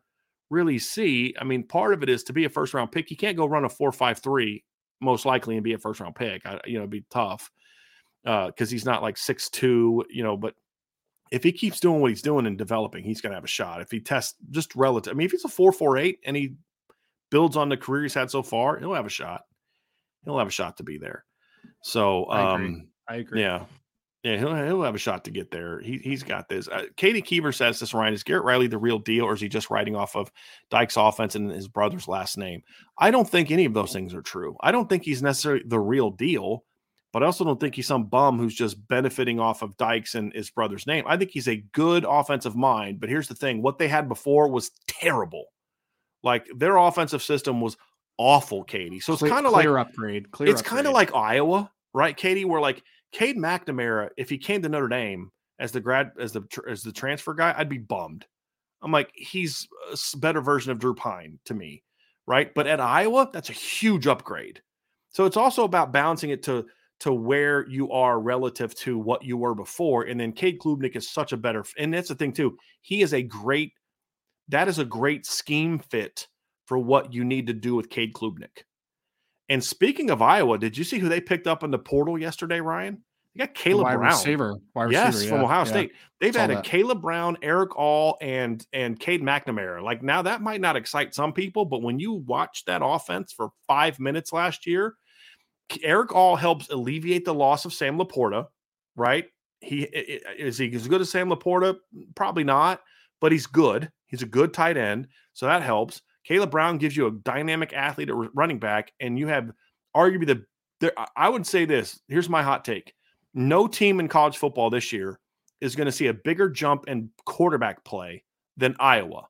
really see. I mean, part of it is to be a first round pick, you can't go run a four five three most likely and be a first round pick. I, you know, it'd be tough because uh, he's not like six two. You know, but if he keeps doing what he's doing and developing, he's going to have a shot. If he tests just relative, I mean, if he's a four four eight and he builds on the career he's had so far, he'll have a shot. He'll have a shot to be there. So, um, I agree. I agree. Yeah. Yeah, he'll, he'll have a shot to get there. He, he's got this. Uh, Katie Keever says this, Ryan, is Garrett Riley the real deal, or is he just riding off of Dykes' offense and his brother's last name? I don't think any of those things are true. I don't think he's necessarily the real deal but I also don't think he's some bum who's just benefiting off of Dykes and his brother's name. I think he's a good offensive mind. But here's the thing what they had before was terrible. Like their offensive system was awful, Katie. So it's kind of like upgrade. Clear it's kind of like Iowa, right, Katie? Where like Cade McNamara, if he came to Notre Dame as the grad as the as the transfer guy, I'd be bummed. I'm like, he's a better version of Drew Pyne to me, right? But at Iowa, that's a huge upgrade. So it's also about balancing it to to where you are relative to what you were before. And then Cade Klubnik is such a better, and that's the thing too. He is a great, that is a great scheme fit for what you need to do with Cade Klubnik. And speaking of Iowa, did you see who they picked up in the portal yesterday, Ryan? They got Kaleb wide Brown. receiver. Wide yes, receiver, from yeah, Ohio yeah. State. They've Saw added that. Kaleb Brown, Erick All, and and Cade McNamara. Like now, that might not excite some people, but when you watch that offense for five minutes last year, Erick All helps alleviate the loss of Sam LaPorta. Right? He is he as good as Sam LaPorta? Probably not, but he's good. He's a good tight end, so that helps. Kaleb Brown gives you a dynamic athlete at running back, and you have arguably the. There, I- would say this. Here's my hot take: No team in college football this year is going to see a bigger jump in quarterback play than Iowa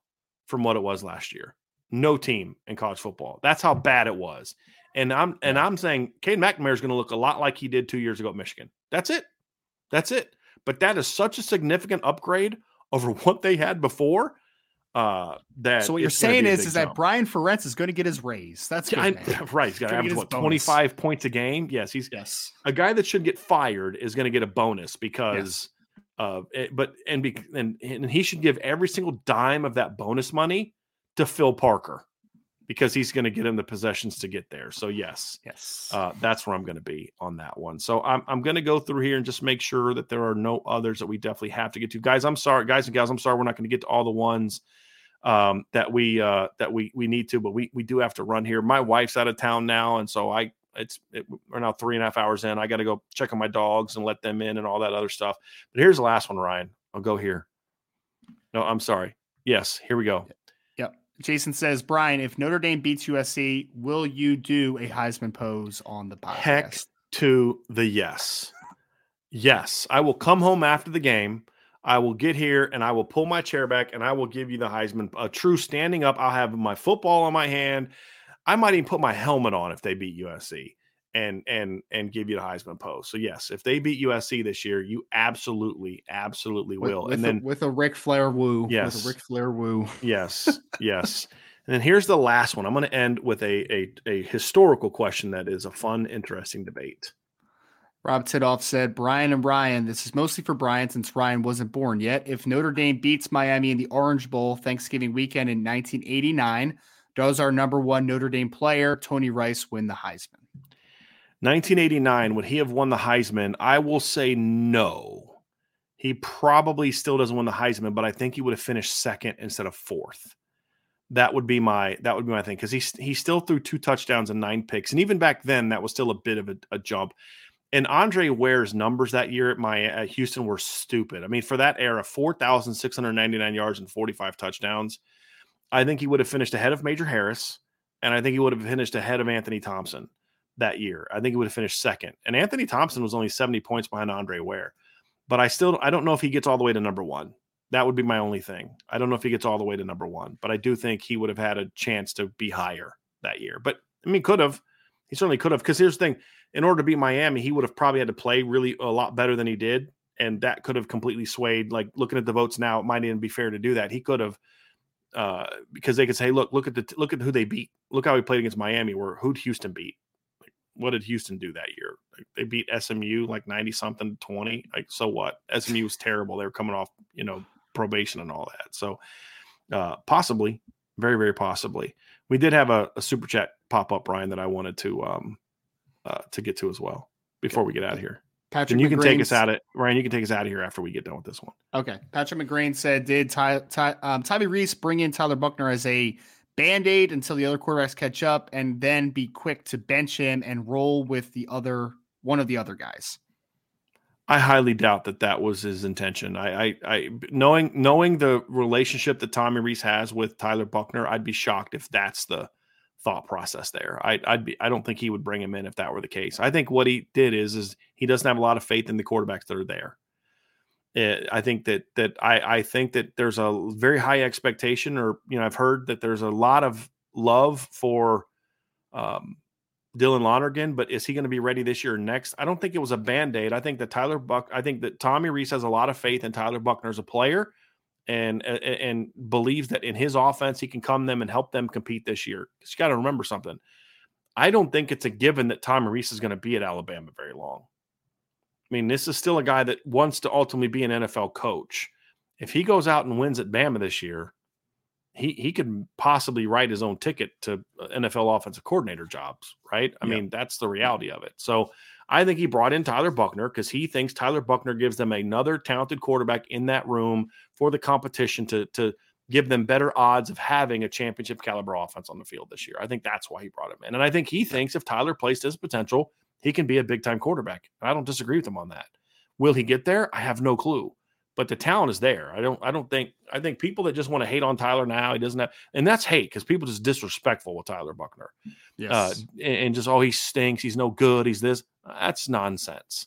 from what it was last year. No team in college football. That's how bad it was. And I'm and I'm saying Cade McNamara is going to look a lot like he did two years ago at Michigan. That's it. That's it. But that is such a significant upgrade over (laughs) what they had before. Uh, that So what you're saying is, is that. Brian Ferentz is going to get his raise. That's good, I- (laughs) right. He's got to average what 25 points a game. Yes, he's Yes. a guy that should get fired is going to get a bonus because of it, but and, be, and and he should give every single dime of that bonus money to Phil Parker because he's going to get him the possessions to get there. So yes, Yes. uh, that's where I'm going to be on that one. So I'm I'm going to go through here and just make sure that there are no others that we definitely have to get to. Guys, I'm sorry, guys and gals, I'm sorry we're not going to get to all the ones um, that we uh, that we we need to, but we we do have to run here. My wife's out of town now, and so I it's it, we're now three and a half hours in. I got to go check on my dogs and let them in and all that other stuff. But here's the last one, Ryan. I'll go here. No, I'm sorry. Yes, here we go. Yep. Jason says, Brian, if Notre Dame beats USC, will you do a Heisman pose on the podcast? Heck to the yes. Yes, I will come home after the game. I will get here and I will pull my chair back and I will give you the Heisman, a true standing up. I'll have my football on my hand. I might even put my helmet on if they beat USC and and and give you the Heisman pose. So yes, if they beat USC this year, you absolutely, absolutely will. with and a, then with a Ric Flair woo. Yes. With a Ric Flair woo. (laughs) Yes, yes. And then here's the last one. I'm going to end with a, a a historical question that is a fun, interesting debate. Rob Tidoff said, Brian and Ryan, this is mostly for Brian since Ryan wasn't born yet. If Notre Dame beats Miami in the Orange Bowl Thanksgiving weekend in 1989, does our number one Notre Dame player, Tony Rice, win the Heisman? 1989, would he have won the Heisman? I will say no. He probably still doesn't win the Heisman, but I think he would have finished second instead of fourth. That would be my that would be my thing because he he still threw two touchdowns and nine picks, and even back then that was still a bit of a, a jump. And Andre Ware's numbers that year at my at Houston were stupid. I mean, for that era, four thousand six hundred ninety nine yards and forty five touchdowns. I think he would have finished ahead of Major Harris, and I think he would have finished ahead of Anthony Thompson that year. I think he would have finished second. And Anthony Thompson was only 70 points behind Andre Ware. But I still I don't know if he gets all the way to number 1. That would be my only thing. I don't know if he gets all the way to number 1, but I do think he would have had a chance to be higher that year. But I mean could have. He certainly could have cuz here's the thing, in order to beat Miami, he would have probably had to play really a lot better than he did and that could have completely swayed like looking at the votes now it might even be fair to do that. He could have uh, because they could say, look, look at the look at who they beat. Look how he played against Miami. Where who'd Houston beat? Like, what did Houston do that year? Like, they beat SMU like ninety something twenty. Like so what? SMU was terrible. They were coming off you know probation and all that. So uh, possibly, very very possibly, we did have a, a super chat pop up, Brian, that I wanted to um uh, to get to as well before we get out of here. Patrick And you can take us out of Ryan. You can take us out of here after we get done with this one. Okay. Patrick McGrain said, Did Ty, Ty, um, Tommy Rees bring in Tyler Buchner as a band aid until the other quarterbacks catch up and then be quick to bench him and roll with the other one of the other guys? I highly doubt that that was his intention. I, I, I knowing knowing the relationship that Tommy Rees has with Tyler Buchner, I'd be shocked if that's the thought process there. I, I'd be. I don't think he would bring him in if that were the case. I think what he did is is he doesn't have a lot of faith in the quarterbacks that are there. Eh, I think that that I, I think that there's a very high expectation, or you know, I've heard that there's a lot of love for um, Dylan Lonergan, but is he going to be ready this year or next? I don't think it was a band aid. I think that Tyler Buck, I think that Tommy Rees has a lot of faith in Tyler Buchner as a player and and, and believes that in his offense, he can come them and help them compete this year. Because you got to remember something. I don't think it's a given that Tommy Rees is going to be at Alabama very long. I mean, this is still a guy that wants to ultimately be an NFL coach. If he goes out and wins at Bama this year, he he could possibly write his own ticket to uh, NFL offensive coordinator jobs, right? I mean, that's the reality of it. So I think he brought in Tyler Buchner because he thinks Tyler Buchner gives them another talented quarterback in that room for the competition to to give them better odds of having a championship caliber offense on the field this year. I think that's why he brought him in. And I think he thinks if Tyler plays his potential, he can be a big time quarterback. I don't disagree with him on that. Will he get there? I have no clue but the talent is there. I don't I don't think I think people that just want to hate on Tyler now, he doesn't have and that's hate because people just disrespectful with Tyler Buchner. Uh, yes. Uh, and, and, just oh he stinks, he's no good, he's this. That's nonsense.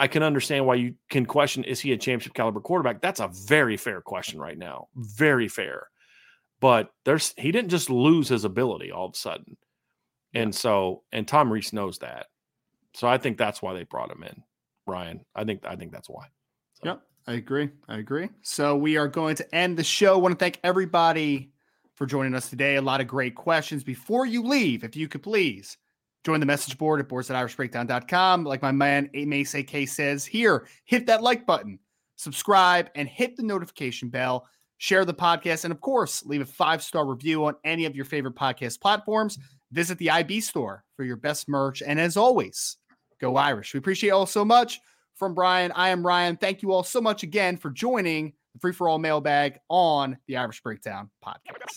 I can understand why you can question is he a championship caliber quarterback? That's a very fair question right now. Very fair. But there's he didn't just lose his ability all of a sudden. And so and Tom Rees knows that. So I think that's why they brought him in. Ryan. I think I think that's why. So. Yep. I agree. I agree. So we are going to end the show. I want to thank everybody for joining us today. A lot of great questions. Before you leave, if you could please join the message board at boards at irishbreakdown.com. Like my man Mace AK says here, hit that like button, subscribe, and hit the notification bell. Share the podcast, and of course, leave a five star review on any of your favorite podcast platforms. Visit the IB store for your best merch. And as always, go Irish. We appreciate you all so much from Brian. I am Ryan. Thank you all so much again for joining the Free for All mailbag on the Irish Breakdown podcast.